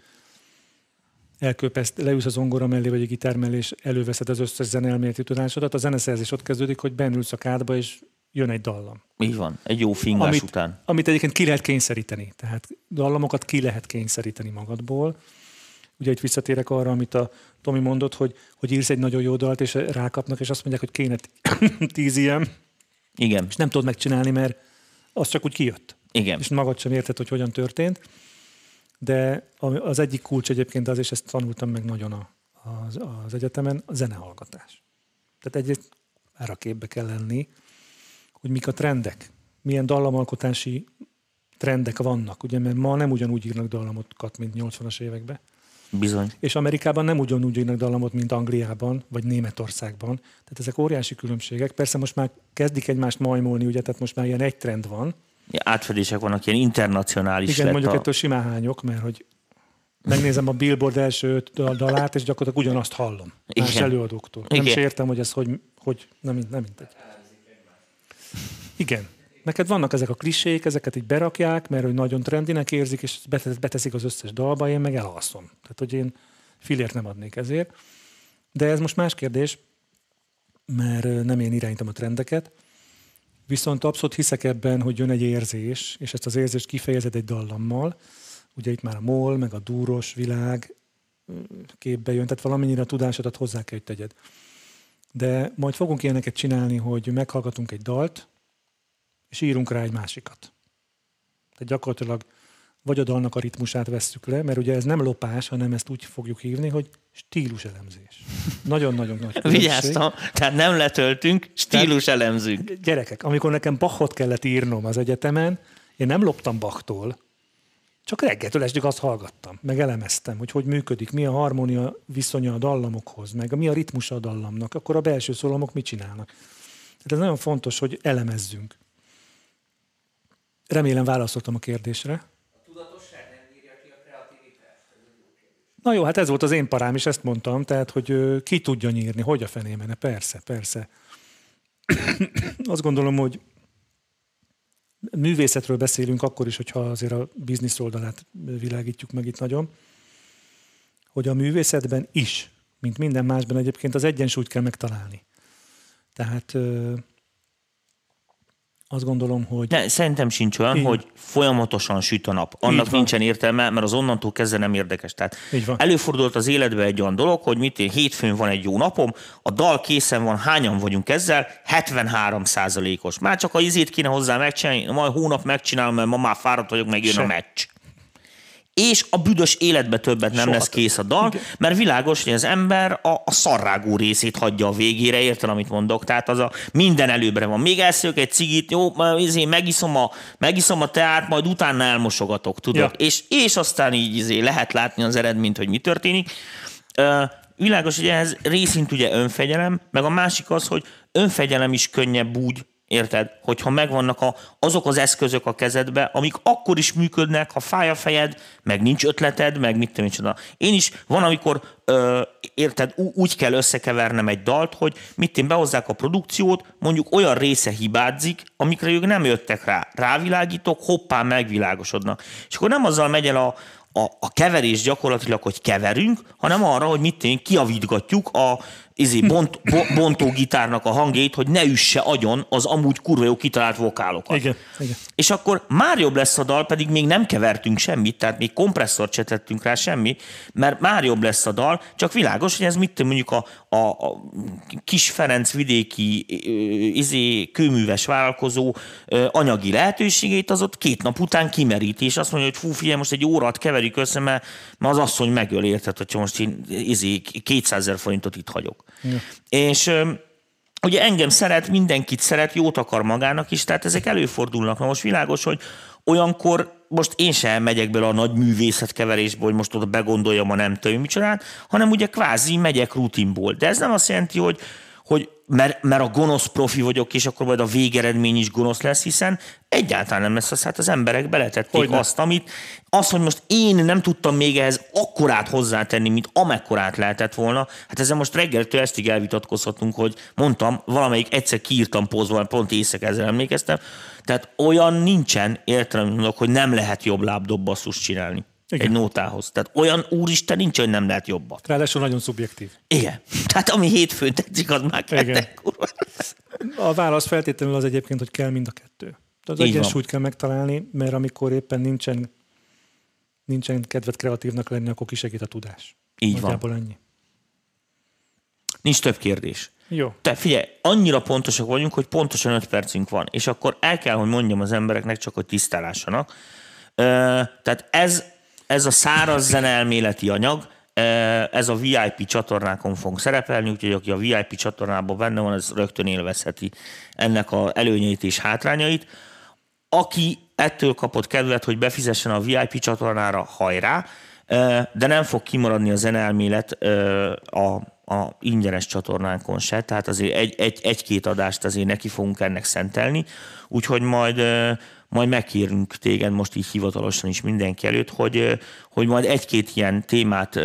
elköpeszt, leülsz az zongora mellé, vagy a gitár mellé, és előveszed az összes zeneelméleti tudásodat. A zeneszerzés ott kezdődik, hogy bennülsz a kádba, és jön egy dallam. Így van, egy jó fingás amit, után. amit egyébként ki lehet kényszeríteni. Tehát dallamokat ki lehet kényszeríteni magadból. Ugye itt visszatérek arra, amit a Tomi mondott, hogy, hogy írsz egy nagyon jó dalt, és rákapnak, és azt mondják, hogy kéne tíz ilyen, Igen, és nem tudod megcsinálni, mert az csak úgy kijött. igen. És magad sem érted, hogy hogyan történt. De az egyik kulcs egyébként az, és ezt tanultam meg nagyon a, az, az egyetemen, a zenehallgatás. Tehát egyrészt már a képbe kell lenni, hogy mik a trendek, milyen dallamalkotási trendek vannak, ugye, mert ma nem ugyanúgy írnak dallamokat, mint 80-as években. Bizony. És Amerikában nem ugyanúgy írnak dallamot, mint Angliában, vagy Németországban. Tehát ezek óriási különbségek. Persze most már kezdik egymást majmolni, ugye, tehát most már ilyen egy trend van. Átfedések vannak, ilyen internacionális Igen, lett mondjuk a... ettől simán hányok, mert hogy megnézem a Billboard első dalát, és gyakorlatilag ugyanazt hallom. Más Igen. előadóktól. Nem Igen. is értem, hogy ez hogy, hogy nem, nem mindegy. Igen. Neked vannak ezek a klisék, ezeket így berakják, mert hogy nagyon trendinek érzik, és bete- beteszik az összes dalba, én meg elalszom. Tehát, hogy én filért nem adnék ezért. De ez most más kérdés, mert nem én irányítom a trendeket. Viszont abszolút hiszek ebben, hogy jön egy érzés, és ezt az érzést kifejezed egy dallammal. Ugye itt már a mol, meg a dúros világ képbe jön, tehát valamennyire a tudásodat hozzá kell, hogy tegyed. De majd fogunk ilyeneket csinálni, hogy meghallgatunk egy dalt, és írunk rá egy másikat. Tehát gyakorlatilag vagy a dalnak a ritmusát vesszük le, mert ugye ez nem lopás, hanem ezt úgy fogjuk hívni, hogy stíluselemzés. Nagyon-nagyon nagy különbség. Vigyáztam, tehát nem letöltünk, stílus elemzünk. Gyerekek, amikor nekem Bachot kellett írnom az egyetemen, én nem loptam Bachtól, csak reggeltől estig azt hallgattam, meg elemeztem, hogy hogy működik, mi a harmónia viszonya a dallamokhoz, meg mi a ritmusa a dallamnak, akkor a belső szólamok mit csinálnak. Tehát ez nagyon fontos, hogy elemezzünk. Remélem válaszoltam a kérdésre. Na jó, hát ez volt az én parám is, ezt mondtam, tehát, hogy ki tudja nyírni, hogy a fenében, persze, persze. Azt gondolom, hogy művészetről beszélünk akkor is, hogyha azért a biznisz oldalát világítjuk meg itt nagyon, hogy a művészetben is, mint minden másban egyébként az egyensúlyt kell megtalálni. Tehát azt gondolom, hogy Ne, szerintem sincs olyan, Így. hogy folyamatosan süt a nap. Annak nincsen értelme, mert az onnantól kezdve nem érdekes. Tehát előfordult az életben egy olyan dolog, hogy mit én, hétfőn van egy jó napom, a dal készen van, hányan vagyunk ezzel? 73 százalékos. Már csak a izét kéne hozzá megcsinálni, majd hónap megcsinálom, mert ma már fáradt vagyok, meg jön Se. a meccs. És a büdös életbe többet nem Soha lesz kész a dal, Igen. mert világos, hogy az ember a, a szarrágú részét hagyja a végére, érted, amit mondok? Tehát az a minden előbbre van. Még elszők egy cigit, jó, izé, megiszom, a, megiszom a teát, majd utána elmosogatok, tudod? Ja. És, és aztán így izé, lehet látni az eredményt, hogy mi történik. Világos, hogy ehhez részint ugye önfegyelem, meg a másik az, hogy önfegyelem is könnyebb úgy, Érted? Hogyha megvannak a, azok az eszközök a kezedbe, amik akkor is működnek, ha fáj a fejed, meg nincs ötleted, meg mit tudom én Én is van, amikor ö, érted, úgy kell összekevernem egy dalt, hogy mit én behozzák a produkciót, mondjuk olyan része hibázik, amikre ők nem jöttek rá. Rávilágítok, hoppá, megvilágosodnak. És akkor nem azzal megy el a, a, a keverés gyakorlatilag, hogy keverünk, hanem arra, hogy mit én kiavítgatjuk a izé, bont, bo, gitárnak a hangjait, hogy ne üsse agyon az amúgy kurva jó kitalált vokálokat. Igen, igen. És akkor már jobb lesz a dal, pedig még nem kevertünk semmit, tehát még kompresszort se tettünk rá semmi, mert már jobb lesz a dal, csak világos, hogy ez mit mondjuk a, a, a kis Ferenc vidéki izé, kőműves vállalkozó anyagi lehetőségét az ott két nap után kimeríti, és azt mondja, hogy fú, figyelj, most egy órát keverik össze, mert, mert az asszony megöl, érted, hogyha most én izé, 200 ezer forintot itt hagyok. Ja. És ugye engem szeret, mindenkit szeret, jót akar magának is, tehát ezek előfordulnak. Na most világos, hogy olyankor most én sem megyek bele a nagy művészetkeverésbe, hogy most oda begondoljam a nem tudom micsodát, hanem ugye kvázi megyek rutinból. De ez nem azt jelenti, hogy, hogy mert, mert a gonosz profi vagyok, és akkor majd a végeredmény is gonosz lesz, hiszen egyáltalán nem lesz az, hát az emberek beletették hogy azt, amit, azt, hogy most én nem tudtam még ehhez akkorát hozzátenni, mint amekkorát lehetett volna, hát ezzel most reggeltől estig elvitatkozhatunk, hogy mondtam, valamelyik egyszer kiírtam pózban, pont éjszaka ezzel emlékeztem, tehát olyan nincsen értelem, hogy nem lehet jobb lábdobbasszust csinálni. Igen. egy nótához. Tehát olyan úristen nincs, hogy nem lehet jobbat. Ráadásul nagyon szubjektív. Igen. Tehát ami hétfőn tetszik, az már kedden, A válasz feltétlenül az egyébként, hogy kell mind a kettő. Az egyensúlyt kell megtalálni, mert amikor éppen nincsen, nincsen kedvet kreatívnak lenni, akkor kisegít a tudás. Így Nagyjából van. ennyi. Nincs több kérdés. Jó. Te figyelj, annyira pontosak vagyunk, hogy pontosan 5 percünk van, és akkor el kell, hogy mondjam az embereknek, csak hogy tisztálássanak. Tehát ez ez a száraz zenelméleti anyag, ez a VIP csatornákon fog szerepelni, úgyhogy aki a VIP csatornában benne van, ez rögtön élvezheti ennek a előnyeit és hátrányait. Aki ettől kapott kedvet, hogy befizessen a VIP csatornára, hajrá, de nem fog kimaradni a zenelmélet e, a, a ingyenes csatornánkon se, tehát azért egy, egy, egy-két adást azért neki fogunk ennek szentelni, úgyhogy majd majd megkérünk téged most így hivatalosan is mindenki előtt, hogy, hogy majd egy-két ilyen témát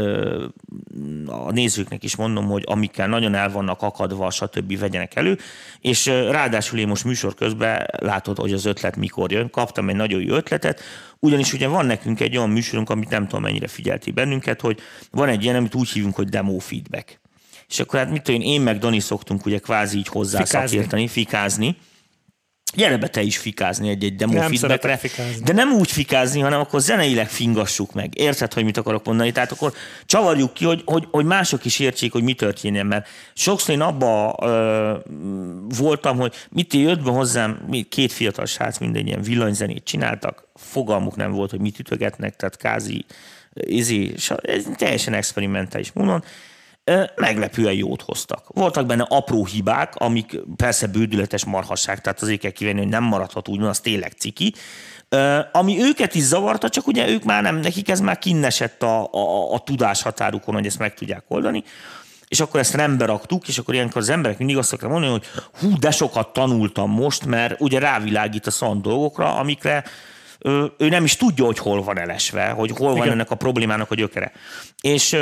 a nézőknek is mondom, hogy amikkel nagyon el vannak akadva, stb. vegyenek elő, és ráadásul én most műsor közben látod, hogy az ötlet mikor jön, kaptam egy nagyon jó ötletet, ugyanis ugye van nekünk egy olyan műsorunk, amit nem tudom mennyire figyelti bennünket, hogy van egy ilyen, amit úgy hívunk, hogy demo feedback. És akkor hát mit tudom én, én meg Dani szoktunk ugye kvázi így hozzá fikázni. szakérteni, fikázni, Gyere be te is fikázni egy-egy demo nem feedbackre, de nem úgy fikázni, hanem akkor zeneileg fingassuk meg. Érted, hogy mit akarok mondani? Tehát akkor csavarjuk ki, hogy, hogy, hogy mások is értsék, hogy mi történjen, mert sokszor én abba ö, voltam, hogy mit jött be hozzám, két fiatal srác minden ilyen villanyzenét csináltak, fogalmuk nem volt, hogy mit ütögetnek, tehát kázi, izé, ez teljesen experimentális módon, meglepően jót hoztak. Voltak benne apró hibák, amik persze bődületes marhasság, tehát azért kell kivenni, hogy nem maradhat úgy, az tényleg ciki, ami őket is zavarta, csak ugye ők már nem, nekik ez már kinnesett a, a, a tudás határukon, hogy ezt meg tudják oldani, és akkor ezt rendbe raktuk, és akkor ilyenkor az emberek mindig azt akarják mondani, hogy hú, de sokat tanultam most, mert ugye rávilágít a szan dolgokra, amikre ő nem is tudja, hogy hol van elesve, hogy hol van Igen. ennek a problémának a gyökere. És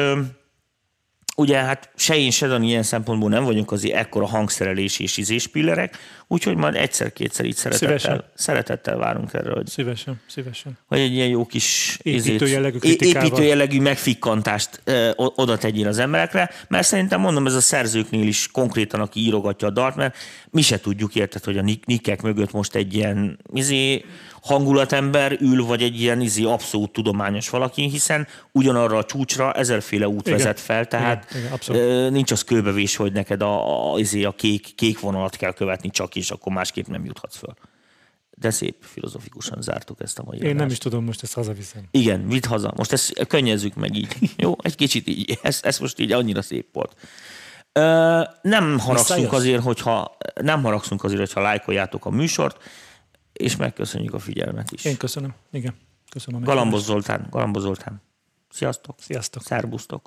ugye hát se én, se Dani ilyen szempontból nem vagyunk azért ekkora hangszerelés és izéspillerek, úgyhogy majd egyszer-kétszer így szeretettel, szívesen. szeretettel várunk erre, hogy, szívesen, szívesen. hogy egy ilyen jó kis építő jellegű, építő jellegű megfikkantást ö, oda tegyél az emberekre, mert szerintem mondom, ez a szerzőknél is konkrétan, aki írogatja a dart, mert mi se tudjuk érted, hogy a nikek mögött most egy ilyen izé, hangulatember ül, vagy egy ilyen izi abszolút tudományos valaki, hiszen ugyanarra a csúcsra ezerféle út igen. vezet fel, tehát igen, igen, nincs az kőbevés, hogy neked a, a, a, a kék, kék vonalat kell követni csak, és akkor másképp nem juthatsz föl. De szép filozofikusan zártuk ezt a mai Én adást. nem is tudom, most ezt hazaviszem. Igen, vidd haza. Most ezt könnyezzük meg így. Jó, egy kicsit így. Ez, ez most így annyira szép volt. Ö, nem haragszunk azért, hogyha nem haragszunk azért, hogyha lájkoljátok a műsort és megköszönjük a figyelmet is. Én köszönöm, igen. Köszönöm. Galambos Zoltán, Galambos Zoltán. Sziasztok. Sziasztok. Szerbusztok.